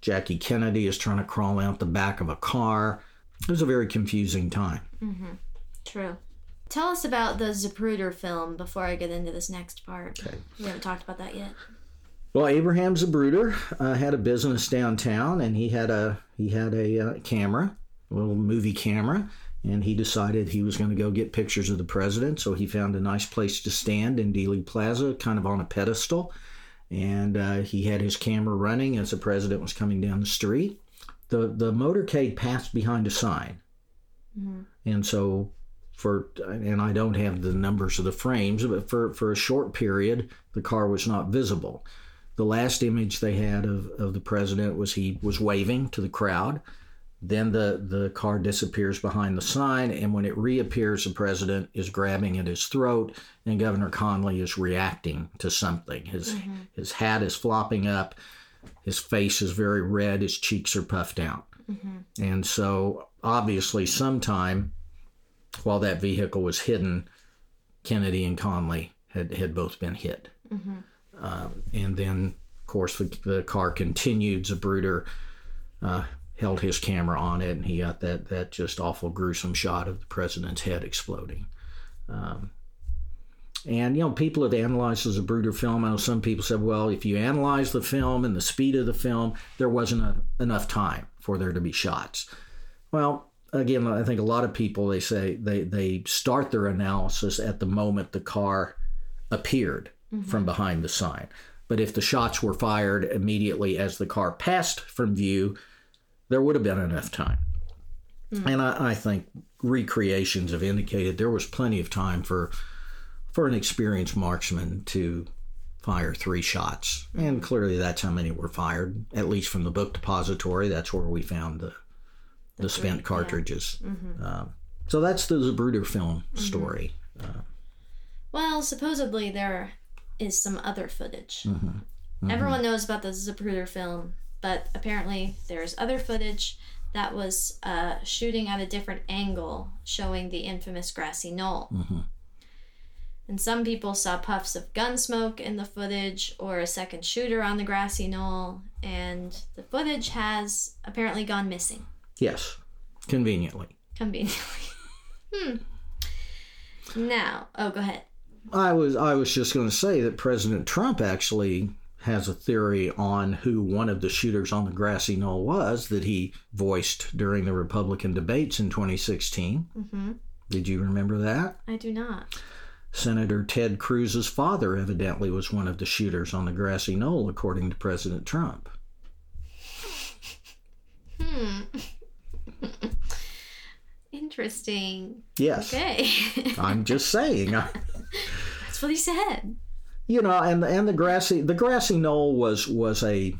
Jackie Kennedy is trying to crawl out the back of a car. it was a very confusing time. Mm-hmm. True. Tell us about the Zapruder film before I get into this next part. Okay. We haven't talked about that yet. Well, Abraham Zapruder uh, had a business downtown, and he had a he had a uh, camera, a little movie camera, and he decided he was going to go get pictures of the president. So he found a nice place to stand in Dealey Plaza, kind of on a pedestal, and uh, he had his camera running as the president was coming down the street. the The motorcade passed behind a sign, and so for and I don't have the numbers of the frames, but for for a short period, the car was not visible. The last image they had of, of the president was he was waving to the crowd. Then the, the car disappears behind the sign, and when it reappears, the president is grabbing at his throat, and Governor Connally is reacting to something. His his hat is flopping up, his face is very red, his cheeks are puffed out, and so obviously, sometime while that vehicle was hidden, Kennedy and Connally had had both been hit. Um, and then, of course, the, the car continued. Zapruder uh, held his camera on it, and he got that that just awful, gruesome shot of the president's head exploding. Um, and you know, people have analyzed as a Zapruder film. I know some people said, well, if you analyze the film and the speed of the film, there wasn't a, enough time for there to be shots. Well, again, I think a lot of people they say they they start their analysis at the moment the car appeared from behind the sign. But if the shots were fired immediately as the car passed from view, there would have been enough time. Hmm. And I, I think recreations have indicated there was plenty of time for for an experienced marksman to fire three shots. And clearly that's how many were fired, at least from the book depository. That's where we found the the spent cartridges. Mm-hmm. Um, so that's the Zapruder film mm-hmm. story. Uh, well, supposedly there is some other footage. Mm-hmm. mm-hmm. Everyone knows about the Zapruder film, but apparently there's other footage that was uh, shooting at a different angle, showing the infamous grassy knoll. Mm-hmm. And some people saw puffs of gun smoke in the footage or a second shooter on the grassy knoll, and the footage has apparently gone missing. Yes, conveniently. Conveniently. hmm. Now, oh, go ahead. I was I was just going to say that President Trump actually has a theory on who one of the shooters on the grassy knoll was that he voiced during the Republican debates in 2016. Mm-hmm. Did you remember that? I do not. Senator Ted Cruz's father evidently was one of the shooters on the grassy knoll, according to President Trump. Hmm. Interesting. Yes, Okay. I'm just saying. That's what he said. You know, and and the grassy the grassy knoll was was a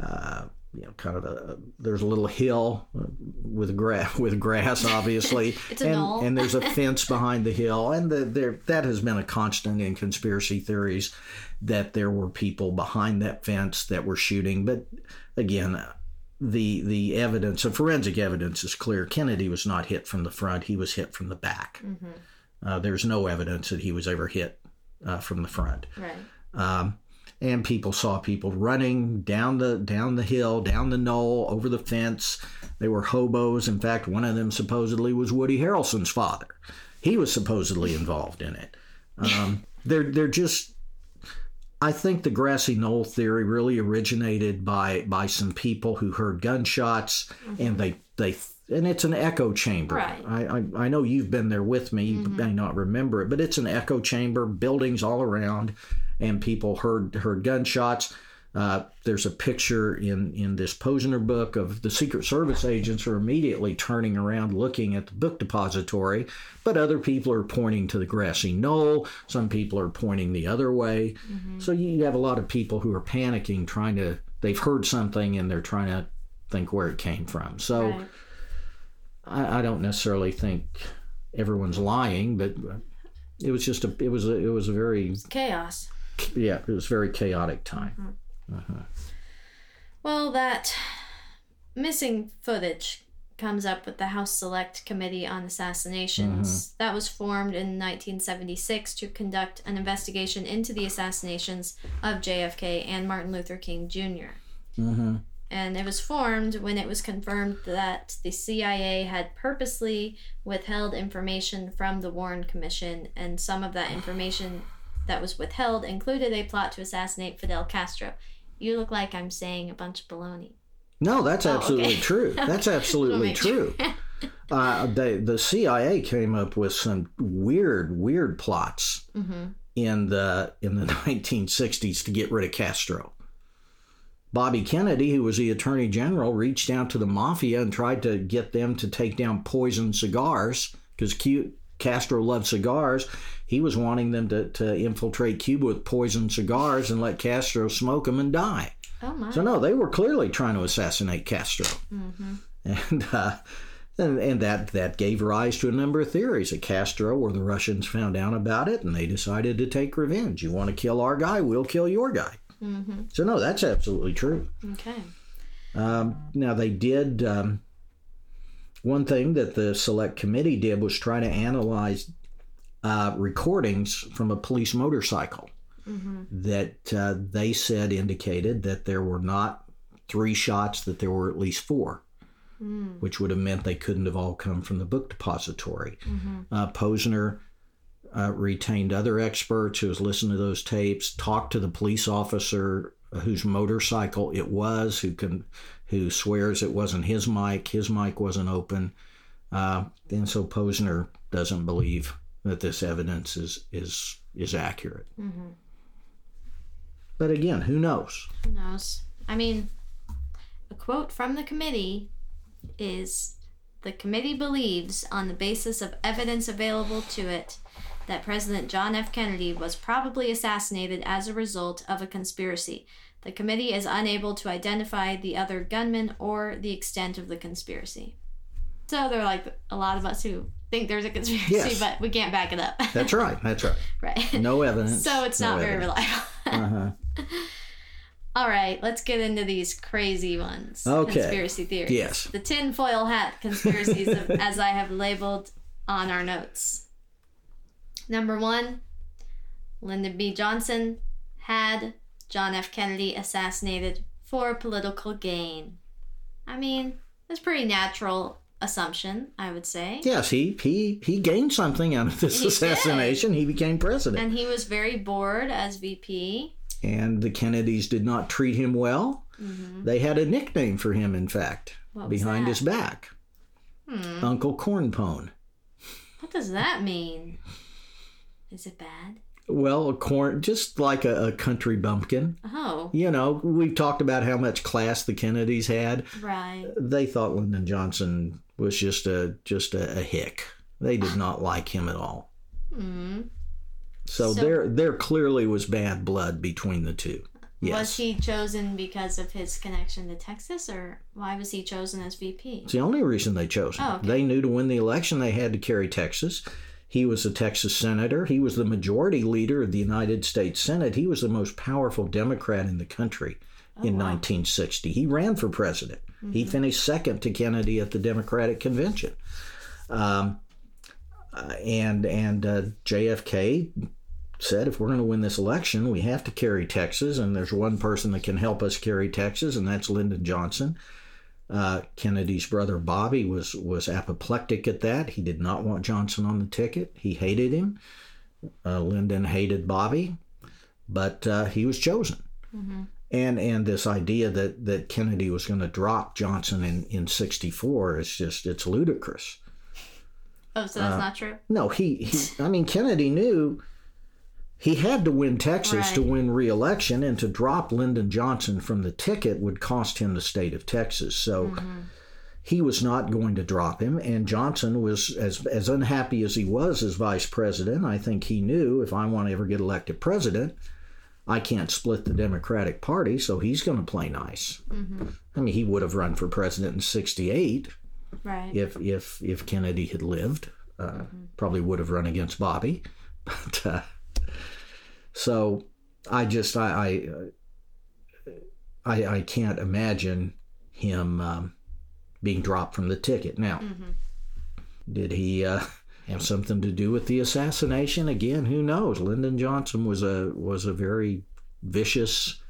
uh, you know kind of a there's a little hill uh, with grass with grass obviously. It's a and knoll. and there's a fence behind the hill. And the, there that has been a constant in conspiracy theories that there were people behind that fence that were shooting. But again the the evidence the forensic evidence is clear. Kennedy was not hit from the front. He was hit from the back. Uh, there's no evidence that he was ever hit uh, from the front Right. um, and people saw people running down the down the hill, down the knoll, over the fence. They were hobos. In fact, one of them supposedly was Woody Harrelson's father. He was supposedly involved in it. Um, they're they're just. I think the grassy knoll theory really originated by by some people who heard gunshots and they they and it's an echo chamber. Right. I, I I know you've been there with me. You may not remember it, but it's an echo chamber, buildings all around, and people heard heard gunshots. Uh, there's a picture in in this Posner book of the Secret Service agents are immediately turning around looking at the book depository, but other people are pointing to the grassy knoll. Some people are pointing the other way. So you have a lot of people who are panicking, trying to they've heard something and they're trying to think where it came from. So. Right. I, I don't necessarily think everyone's lying, but it was just a it was a it was a very Chaos. yeah it was a very chaotic time. Mm-hmm. Uh-huh. Well, that missing footage comes up with the House Select Committee on Assassinations. Mm-hmm. That was formed in 1976 to conduct an investigation into the assassinations of JFK and Martin Luther King Jr. hmm and it was formed when it was confirmed that the CIA had purposely withheld information from the Warren Commission, and some of that information that was withheld included a plot to assassinate Fidel Castro. You look like I'm saying a bunch of baloney. No, that's Oh, absolutely okay. true. That's absolutely true. uh, they, the CIA came up with some weird, weird plots Mm-hmm. in the in the 1960s to get rid of Castro. Bobby Kennedy, who was the Attorney General, reached out to the mafia and tried to get them to take down poison cigars because Castro loved cigars. He was wanting them to, to infiltrate Cuba with poison cigars and let Castro smoke them and die. Oh my. So no, they were clearly trying to assassinate Castro, Mm-hmm. and uh, and, and that that gave rise to a number of theories that Castro or the Russians found out about it, and they decided to take revenge. You want to kill our guy, we'll kill your guy. Mm-hmm. So no, that's absolutely true. Okay. Um, now they did. Um, one thing that the select committee did was try to analyze uh, recordings from a police motorcycle Mm-hmm. that uh, they said indicated that there were not three shots, that there were at least four, Mm. which would have meant they couldn't have all come from the book depository. Mm-hmm. Uh, Posner uh, retained other experts who was listening to those tapes, talked to the police officer whose motorcycle it was, who can, who swears it wasn't his mic, his mic wasn't open, uh, and so Posner doesn't believe that this evidence is is is accurate. Mm-hmm. But again, who knows? Who knows? I mean, a quote from the committee is The committee believes, on the basis of evidence available to it, that President John F. Kennedy was probably assassinated as a result of a conspiracy. The committee is unable to identify the other gunman or the extent of the conspiracy. So there are like a lot of us who think there's a conspiracy, Yes. but we can't back it up. That's right. That's right. right. No evidence. So it's no not very evidence. reliable. Uh-huh. All right, let's get into these crazy ones. Okay. Conspiracy theories. Yes. The tinfoil hat conspiracies, of, as I have labeled on our notes. Number one, Lyndon B. Johnson had John F. Kennedy assassinated for political gain. I mean, that's a pretty natural assumption, I would say. Yes, he he he gained something out of this He did. assassination. He became president, And he was very bored as VP. and the Kennedys did not treat him well. hmm They had a nickname for him, in fact, behind that? his back, Hmm. Uncle Cornpone. What does that mean? Is it bad? Well, a corn, just like a, a country bumpkin. Oh, You know, we've talked about how much class the Kennedys had. right. They thought Lyndon Johnson was just a just a, a hick. They did not like him at all. Hmm. So, So- there there clearly was bad blood between the two. Yes. Was he chosen because of his connection to Texas, or why was he chosen as VP? It's the only reason they chose him. Oh, okay. They knew to win the election they had to carry Texas. He was a Texas senator. He was the majority leader of the United States Senate. He was the most powerful Democrat in the country Oh, in wow. 1960. He ran for president. He Mm-hmm. finished second to Kennedy at the Democratic convention. Um, uh, and and uh, JFK said, if we're going to win this election, we have to carry Texas. And there's one person that can help us carry Texas, and that's Lyndon Johnson. Uh, Kennedy's brother Bobby was was apoplectic at that. He did not want Johnson on the ticket. He hated him. Uh, Lyndon hated Bobby, but uh, he was chosen. hmm And and this idea that that Kennedy was going to drop Johnson in in '64 is just it's ludicrous. Oh, so that's Uh, not true. No, he, he I mean Kennedy knew he had to win Texas to win re-election and to drop Lyndon Johnson from the ticket would cost him the state of Texas. So Mhm. he was not going to drop him and Johnson was as as unhappy as he was as vice president, I think he knew if I want to ever get elected president, I can't split the Democratic Party, so he's going to play nice. Mhm. I mean, he would have run for president in 68 Right. if if if Kennedy had lived, uh, probably would have run against Bobby. But uh, so I just I I, I I can't imagine him um, being dropped from the ticket. Now, Mhm. did he uh, have something to do with the assassination? Again, who knows? Lyndon Johnson was a was a very vicious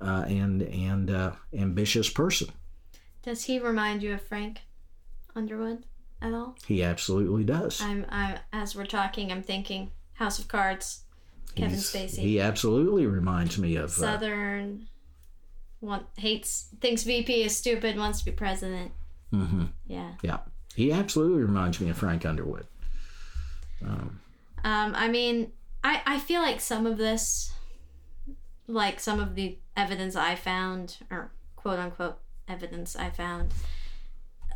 uh, and and uh, ambitious person. Does he remind you of Frank Underwood at all? He absolutely does. I'm, I'm as we're talking, I'm thinking House of Cards, Kevin He's- Spacey, He absolutely reminds me of. Uh, Southern, want hates thinks VP is stupid, wants to be president. mhm, Yeah. yeah, he absolutely reminds me of Frank Underwood. Um, Um, I mean, I, I feel like some of this, like some of the evidence I found, or quote unquote evidence I found,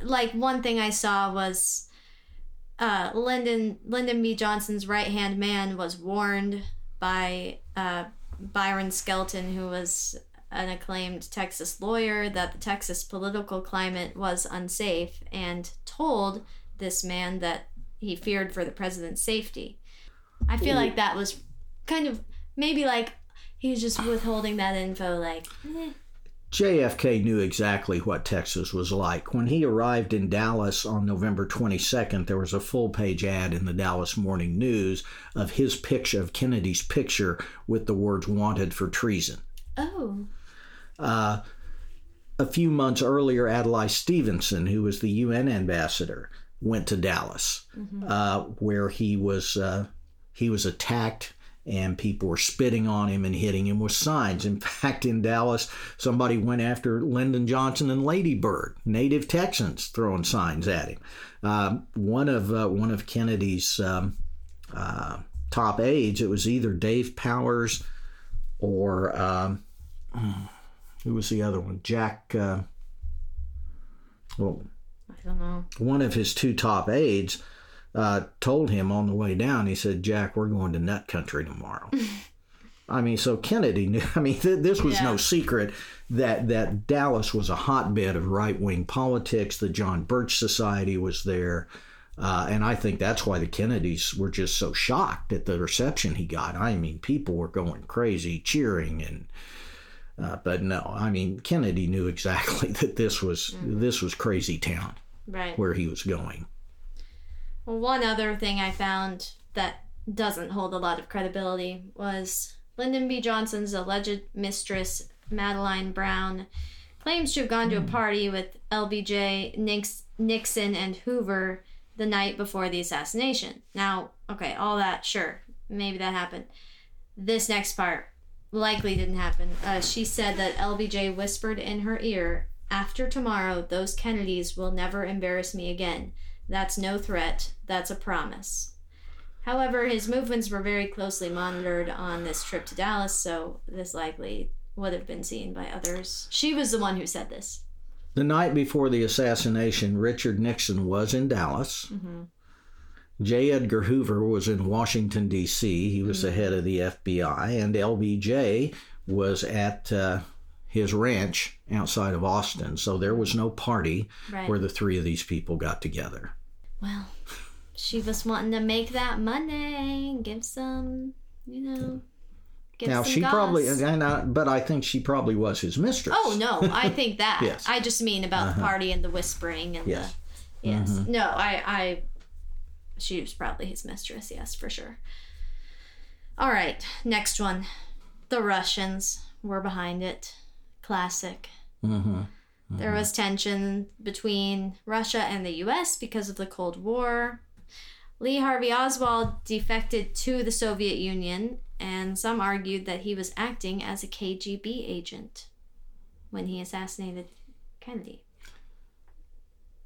like one thing I saw was uh, Lyndon Lyndon B. Johnson's right hand man was warned by uh, Byron Skelton, who was an acclaimed Texas lawyer, that the Texas political climate was unsafe, and told this man that he feared for the president's safety. I feel like that was kind of maybe like he was just withholding that info, like, eh, JFK knew exactly what Texas was like. When he arrived in Dallas on November 22nd, there was a full page ad in the Dallas Morning News of his picture, of Kennedy's picture with the words wanted for treason. oh, Uh, a few months earlier, Adlai Stevenson, who was the UN ambassador, went to Dallas, uh, where he was uh, he was attacked and people were spitting on him and hitting him with signs. In fact, in Dallas, somebody went after Lyndon Johnson and Lady Bird, native Texans, throwing signs at him. Uh, one of uh, one of Kennedy's um, uh, top aides, it was either Dave Powers or um, who was the other one? Jack. Uh, well, I don't know. one of his two top aides uh, told him on the way down, he said, Jack, we're going to nut country tomorrow. I mean, so Kennedy knew. I mean, th- this was no secret that that Dallas was a hotbed of right wing politics. The John Birch Society was there, uh, and I think that's why the Kennedys were just so shocked at the reception he got. I mean, people were going crazy, cheering, and uh, but no, I mean, Kennedy knew exactly that this was this was crazy town Right. where he was going. One other thing I found that doesn't hold a lot of credibility was Lyndon B. Johnson's alleged mistress, Madeleine Brown, claims to have gone to a party with LBJ, Nix, Nixon, and Hoover the night before the assassination. Now, okay, all that, sure, maybe that happened. This next part likely didn't happen. Uh, she said that LBJ whispered in her ear, After tomorrow, those Kennedys will never embarrass me again. That's no threat, that's a promise. However, his movements were very closely monitored on this trip to Dallas, so this likely would have been seen by others. She was the one who said this. The night before the assassination, Richard Nixon was in Dallas. J. Edgar Hoover was in Washington, D.C. He was the head of the FBI, and LBJ was at uh, his ranch outside of Austin. So there was no party Right. where the three of these people got together. Well, she was wanting to make that money, give some, you know, give now she probably, and I, but I think she probably was his mistress. Oh no, I think that. Yes. I just mean about the uh-huh. party and the whispering and Yes. the yes. Mm-hmm. No, I I she was probably his mistress, yes, for sure. All right, next one. The Russians were behind it. Classic. Mm-hmm. There was tension between Russia and the US because of the Cold War. Lee Harvey Oswald defected to the Soviet Union, and some argued that he was acting as a KGB agent when he assassinated Kennedy.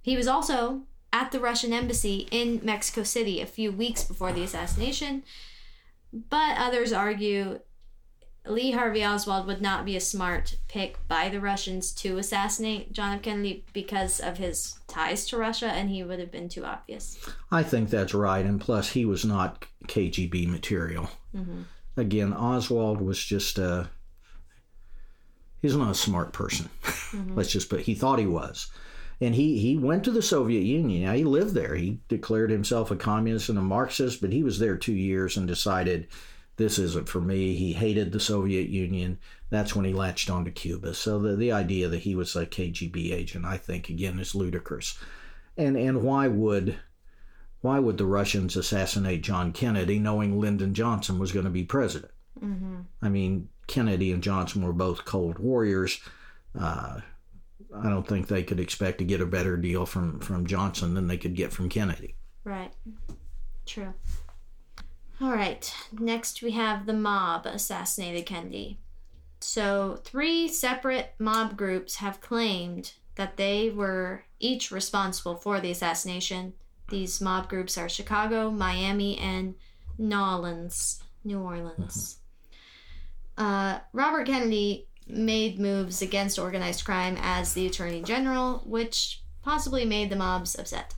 He was also at the Russian embassy in Mexico City a few weeks before the assassination, but others argue Lee Harvey Oswald would not be a smart pick by the Russians to assassinate John F. Kennedy because of his ties to Russia, and he would have been too obvious. I think that's right. And plus, he was not KGB material. Mm-hmm. Again, Oswald was just a. He's not a smart person. Mm-hmm. Let's just put. He thought he was, and he he went to the Soviet Union. Now he lived there. He declared himself a communist and a Marxist, but he was there two years and decided this isn't for me. He hated the Soviet Union. That's when he latched onto Cuba. So the the idea that he was a KGB agent, I think, again, is ludicrous. And and why would why would the Russians assassinate John Kennedy knowing Lyndon Johnson was going to be president? I mean, Kennedy and Johnson were both cold warriors. Uh, I don't think they could expect to get a better deal from, from Johnson than they could get from Kennedy. Right. True. All right. Next, we have the mob assassinated Kennedy. So, three separate mob groups have claimed that they were each responsible for the assassination. These mob groups are Chicago, Miami, and New Orleans. New Orleans. Uh, Robert Kennedy made moves against organized crime as the Attorney General, which possibly made the mobs upset.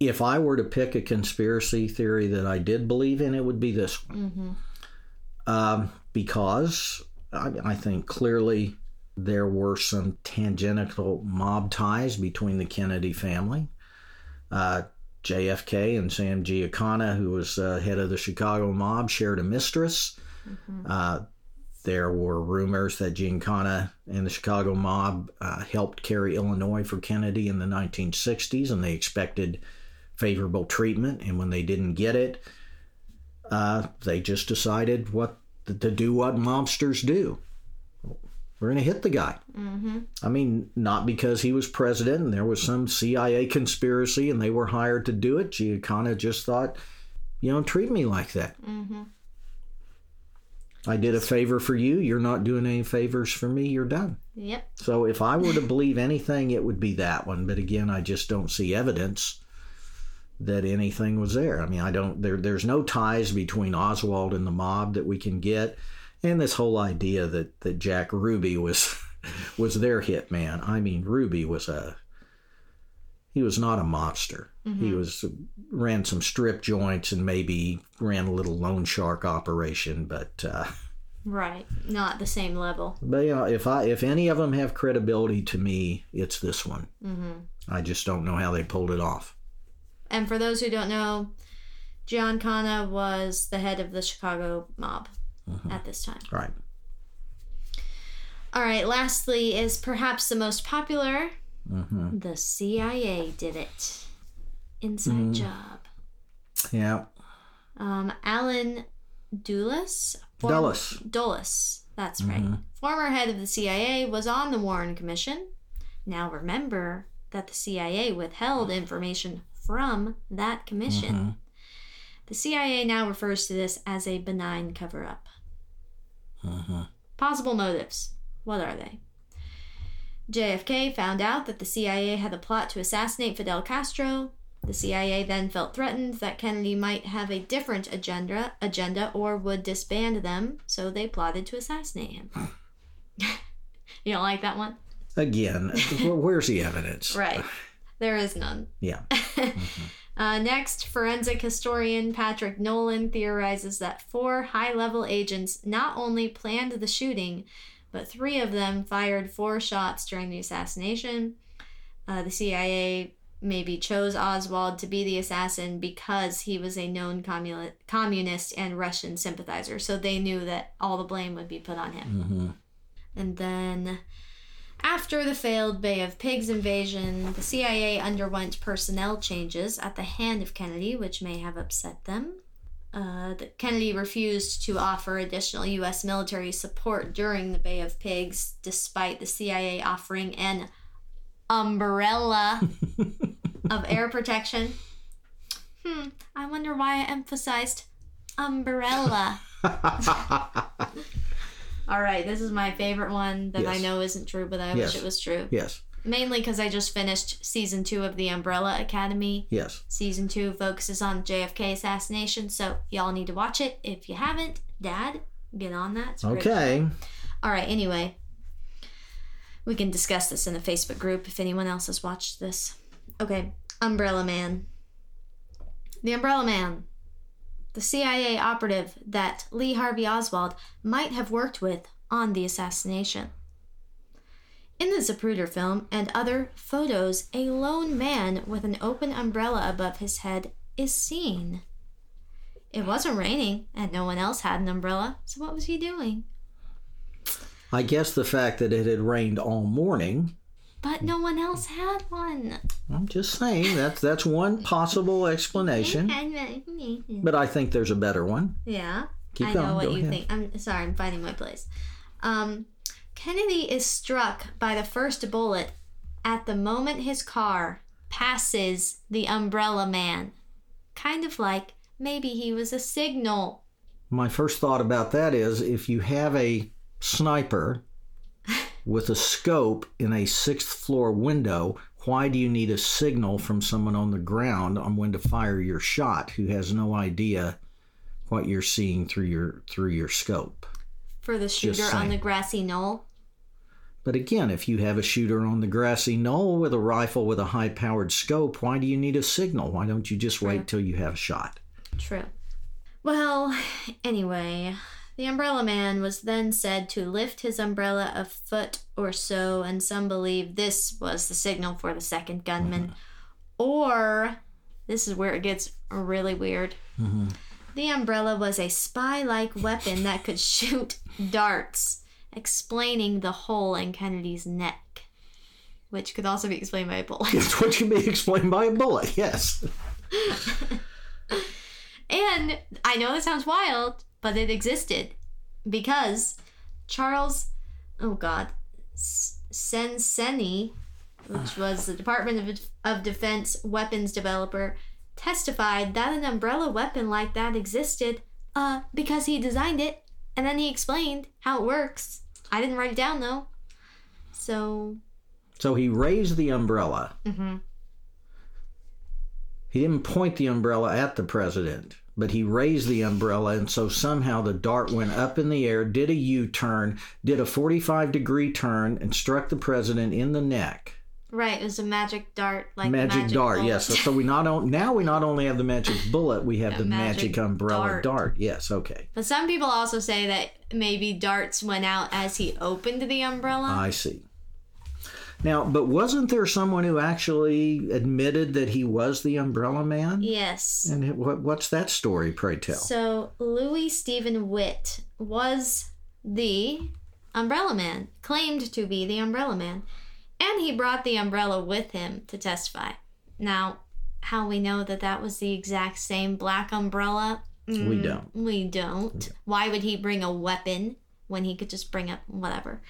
If I were to pick a conspiracy theory that I did believe in, it would be this one. Mm-hmm. Um, because I, I think clearly there were some tangential mob ties between the Kennedy family. Uh, JFK and Sam Giancana, who was uh, head of the Chicago mob, shared a mistress. Uh, there were rumors that Giancana and the Chicago mob uh, helped carry Illinois for Kennedy in the 1960s, and they expected favorable treatment. And when they didn't get it, uh, they just decided what to do what mobsters do. We're going to hit the guy. Mm-hmm. I mean, not because he was president and there was some CIA conspiracy and they were hired to do it. Giancana just thought, you don't treat me like that. Mm-hmm. I did a favor for you. You're not doing any favors for me. You're done. Yep. So if I were to believe anything, it would be that one. But again, I just don't see evidence that anything was there. I mean, I don't. There, there's no ties between Oswald and the mob that we can get, and this whole idea that that Jack Ruby was was their hitman. I mean, Ruby was a he was not a mobster. He was ran some strip joints and maybe ran a little loan shark operation, but. Uh, Right. Not the same level. But you know, if I if any of them have credibility to me, it's this one. Mm-hmm. I just don't know how they pulled it off. And for those who don't know, Giancana was the head of the Chicago mob at this time. Right. All right, lastly, is perhaps the most popular hmm the CIA did it. Inside job. Yeah. Um, Allen Dulles? form- Dulles. Dulles, that's right. Former head of the CIA was on the Warren Commission. Now remember that the CIA withheld information from that commission. The CIA now refers to this as a benign cover up. hmm Possible motives. What are they? JFK found out that the CIA had a plot to assassinate Fidel Castro. The CIA then felt threatened that Kennedy might have a different agenda, agenda or would disband them, so they plotted to assassinate him. you don't like that one? Again, where's the evidence? Right. There is none. Yeah. Uh, next, forensic historian Patrick Nolan theorizes that four high level agents not only planned the shooting, but three of them fired four shots during the assassination. Uh, the CIA maybe chose Oswald to be the assassin because he was a known communi- communist and Russian sympathizer, so they knew that all the blame would be put on him. hmm And then, after the failed Bay of Pigs invasion, the CIA underwent personnel changes at the hand of Kennedy, which may have upset them. Uh, Kennedy refused to offer additional U.S. military support during the Bay of Pigs, despite the CIA offering an umbrella of air protection. Hmm, I wonder why I emphasized umbrella. All right, this is my favorite one that I know isn't true, but I Yes. wish it was true. yes. Mainly because I just finished season two of The Umbrella Academy. Yes. Season two focuses on JFK assassination, so y'all need to watch it. If you haven't, Dad, get on that. It's a great Okay. all right, anyway. We can discuss this in the Facebook group if anyone else has watched this. Okay, Umbrella Man. The Umbrella Man. The CIA operative that Lee Harvey Oswald might have worked with on the assassination. In the Zapruder film and other photos, a lone man with an open umbrella above his head is seen. It wasn't raining, and no one else had an umbrella, so what was he doing? I guess the fact that it had rained all morning. But no one else had one. I'm just saying that's that's one possible explanation, but I think there's a better one. Yeah. Keep I going. know what Go you ahead. think. I'm sorry, I'm finding my place. Um, Kennedy is struck by the first bullet at the moment his car passes the umbrella man. Kind of like maybe he was a signal. My first thought about that is if you have a sniper with a scope in a sixth floor window, why do you need a signal from someone on the ground on when to fire your shot who has no idea what you're seeing through your through your scope? For the shooter on the grassy knoll. But again, if you have a shooter on the grassy knoll with a rifle with a high powered scope, why do you need a signal? Why don't you just wait till you have a shot? True. Well, anyway, the umbrella man was then said to lift his umbrella a foot or so, and some believe this was the signal for the second gunman. Mm-hmm. Or, this is where it gets really weird. Mm-hmm. The umbrella was a spy like weapon that could shoot darts, explaining the hole in Kennedy's neck, which could also be explained by a bullet. That's what can be explained by a bullet, yes. And I know this sounds wild, but it existed because Charles, oh God, Senseney, which was the Department of, of Defense weapons developer, testified that an umbrella weapon like that existed uh, because he designed it and then he explained how it works. I didn't write it down though. So, So he raised the umbrella. mhm. He didn't point the umbrella at the president, but he raised the umbrella, and so somehow the dart went up in the air, did a U turn, did a 45 degree turn, and struck the president in the neck. right, it was a magic dart, like the magic, dart, bullet. yes. So, so we not on, now we not only have the magic bullet, we have the magic, magic umbrella dart. dart. Yes, okay. But some people also say that maybe darts went out as he opened the umbrella. I see. Now, but wasn't there someone who actually admitted that he was the umbrella man? yes. And what, what's that story, pray tell? So Louie Steven Witt was the umbrella man, claimed to be the umbrella man, and he brought the umbrella with him to testify. Now, how we know that that was the exact same black umbrella? we Mm, don't. We don't. Why would he bring a weapon when he could just bring up whatever?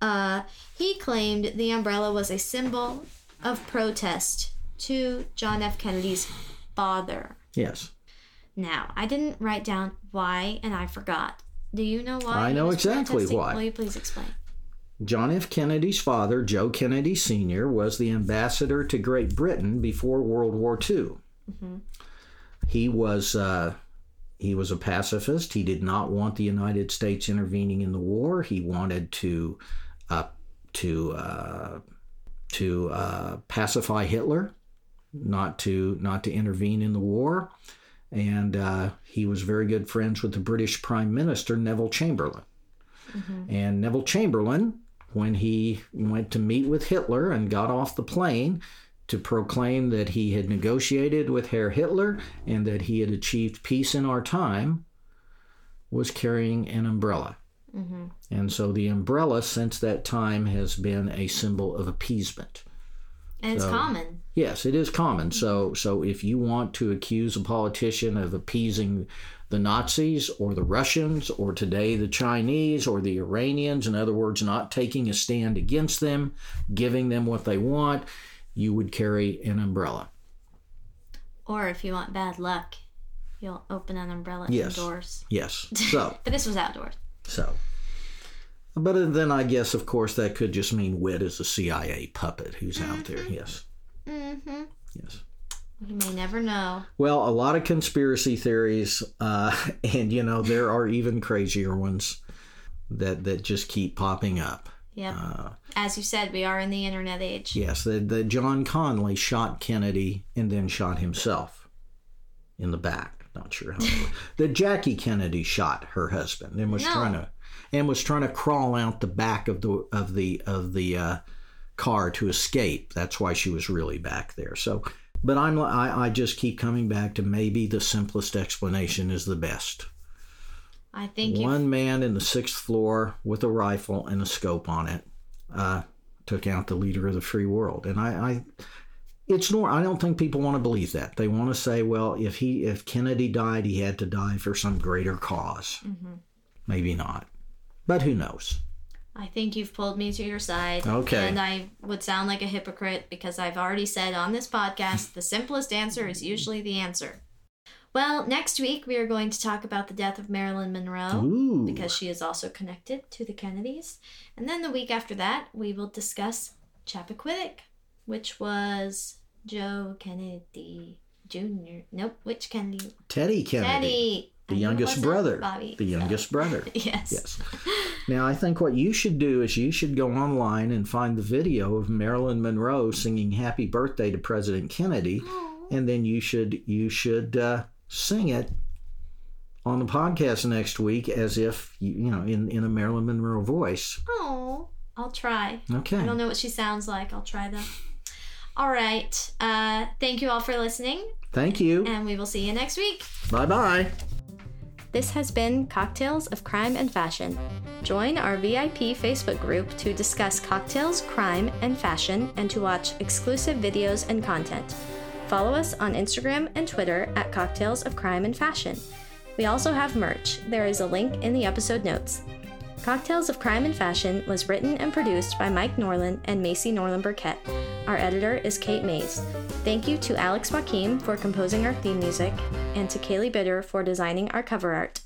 Uh, he claimed the umbrella was a symbol of protest to John F. Kennedy's father. Yes. Now, I didn't write down why, and I forgot. Do you know why? I know exactly protesting? why. Will you please explain? John F. Kennedy's father, Joe Kennedy Sr., was the ambassador to Great Britain before World War II. He was uh, he was a pacifist. He did not want the United States intervening in the war. He wanted to uh, to uh, to uh, pacify Hitler, not to not to intervene in the war. And uh, he was very good friends with the British Prime Minister Neville Chamberlain. And Neville Chamberlain, when he went to meet with Hitler and got off the plane to proclaim that he had negotiated with Herr Hitler and that he had achieved peace in our time, was carrying an umbrella. Mm-hmm. And so the umbrella, since that time, has been a symbol of appeasement. And it's common. Yes, it is common. So, so if you want to accuse a politician of appeasing the Nazis or the Russians or today the Chinese or the Iranians, in other words, not taking a stand against them, giving them what they want, you would carry an umbrella. Or if you want bad luck, you'll open an umbrella Yes. indoors. Yes. So, But this was outdoors. So. But then I guess, of course, that could just mean Witt is a CIA puppet who's out there. Yes. Mm-hmm. Yes. You may never know. Well, a lot of conspiracy theories, uh, and you know there are even crazier ones that that just keep popping up. Yep. Uh, As you said, we are in the internet age. yes, that that John Connally shot Kennedy and then shot himself in the back. Not sure how. that Jackie Kennedy shot her husband and was No. trying to and was trying to crawl out the back of the of the of the uh, car to escape. That's why she was really back there. So. But I'm I, I just keep coming back to maybe the simplest explanation is the best. I think One man in the sixth floor with a rifle and a scope on it uh, took out the leader of the free world, and I, I it's nor I don't think people want to believe that. They want to say, well, if he if Kennedy died, he had to die for some greater because mm-hmm. Maybe not. But who knows? I think you've pulled me to your side. Okay. And I would sound like a hypocrite because I've already said on this podcast the simplest answer is usually the answer. Well, next week we are going to talk about the death of Marilyn Monroe Ooh. because she is also connected to the Kennedys. And then the week after that, we will discuss Chappaquiddick, which was Joe Kennedy Jr. Nope, which Kennedy? Teddy Kennedy. Teddy. The I youngest brother. Bobby. The so- youngest brother. Yes. Yes. Now, I think what you should do is you should go online and find the video of Marilyn Monroe singing "Happy Birthday" to President Kennedy, Aw. and then you should you should uh, sing it on the podcast next week as if you, you know in in a Marilyn Monroe voice. Oh, I'll try. Okay. I don't know what she sounds like. I'll try that. All right. Uh, thank you all for listening, Thank you. and we will see you next week. Bye bye. This has been Cocktails of Crime and Fashion. Join our VIP Facebook group to discuss cocktails, crime, and fashion, and to watch exclusive videos and content. Follow us on Instagram and Twitter at Cocktails of Crime and Fashion. We also have merch. There is a link in the episode notes. Cocktails of Crime and Fashion was written and produced by Mike Norland and Macy Norland Burkett. Our editor is Kate Mays. Thank you to Alex Joaquim for composing our theme music and to Kaylee Bitter for designing our cover art.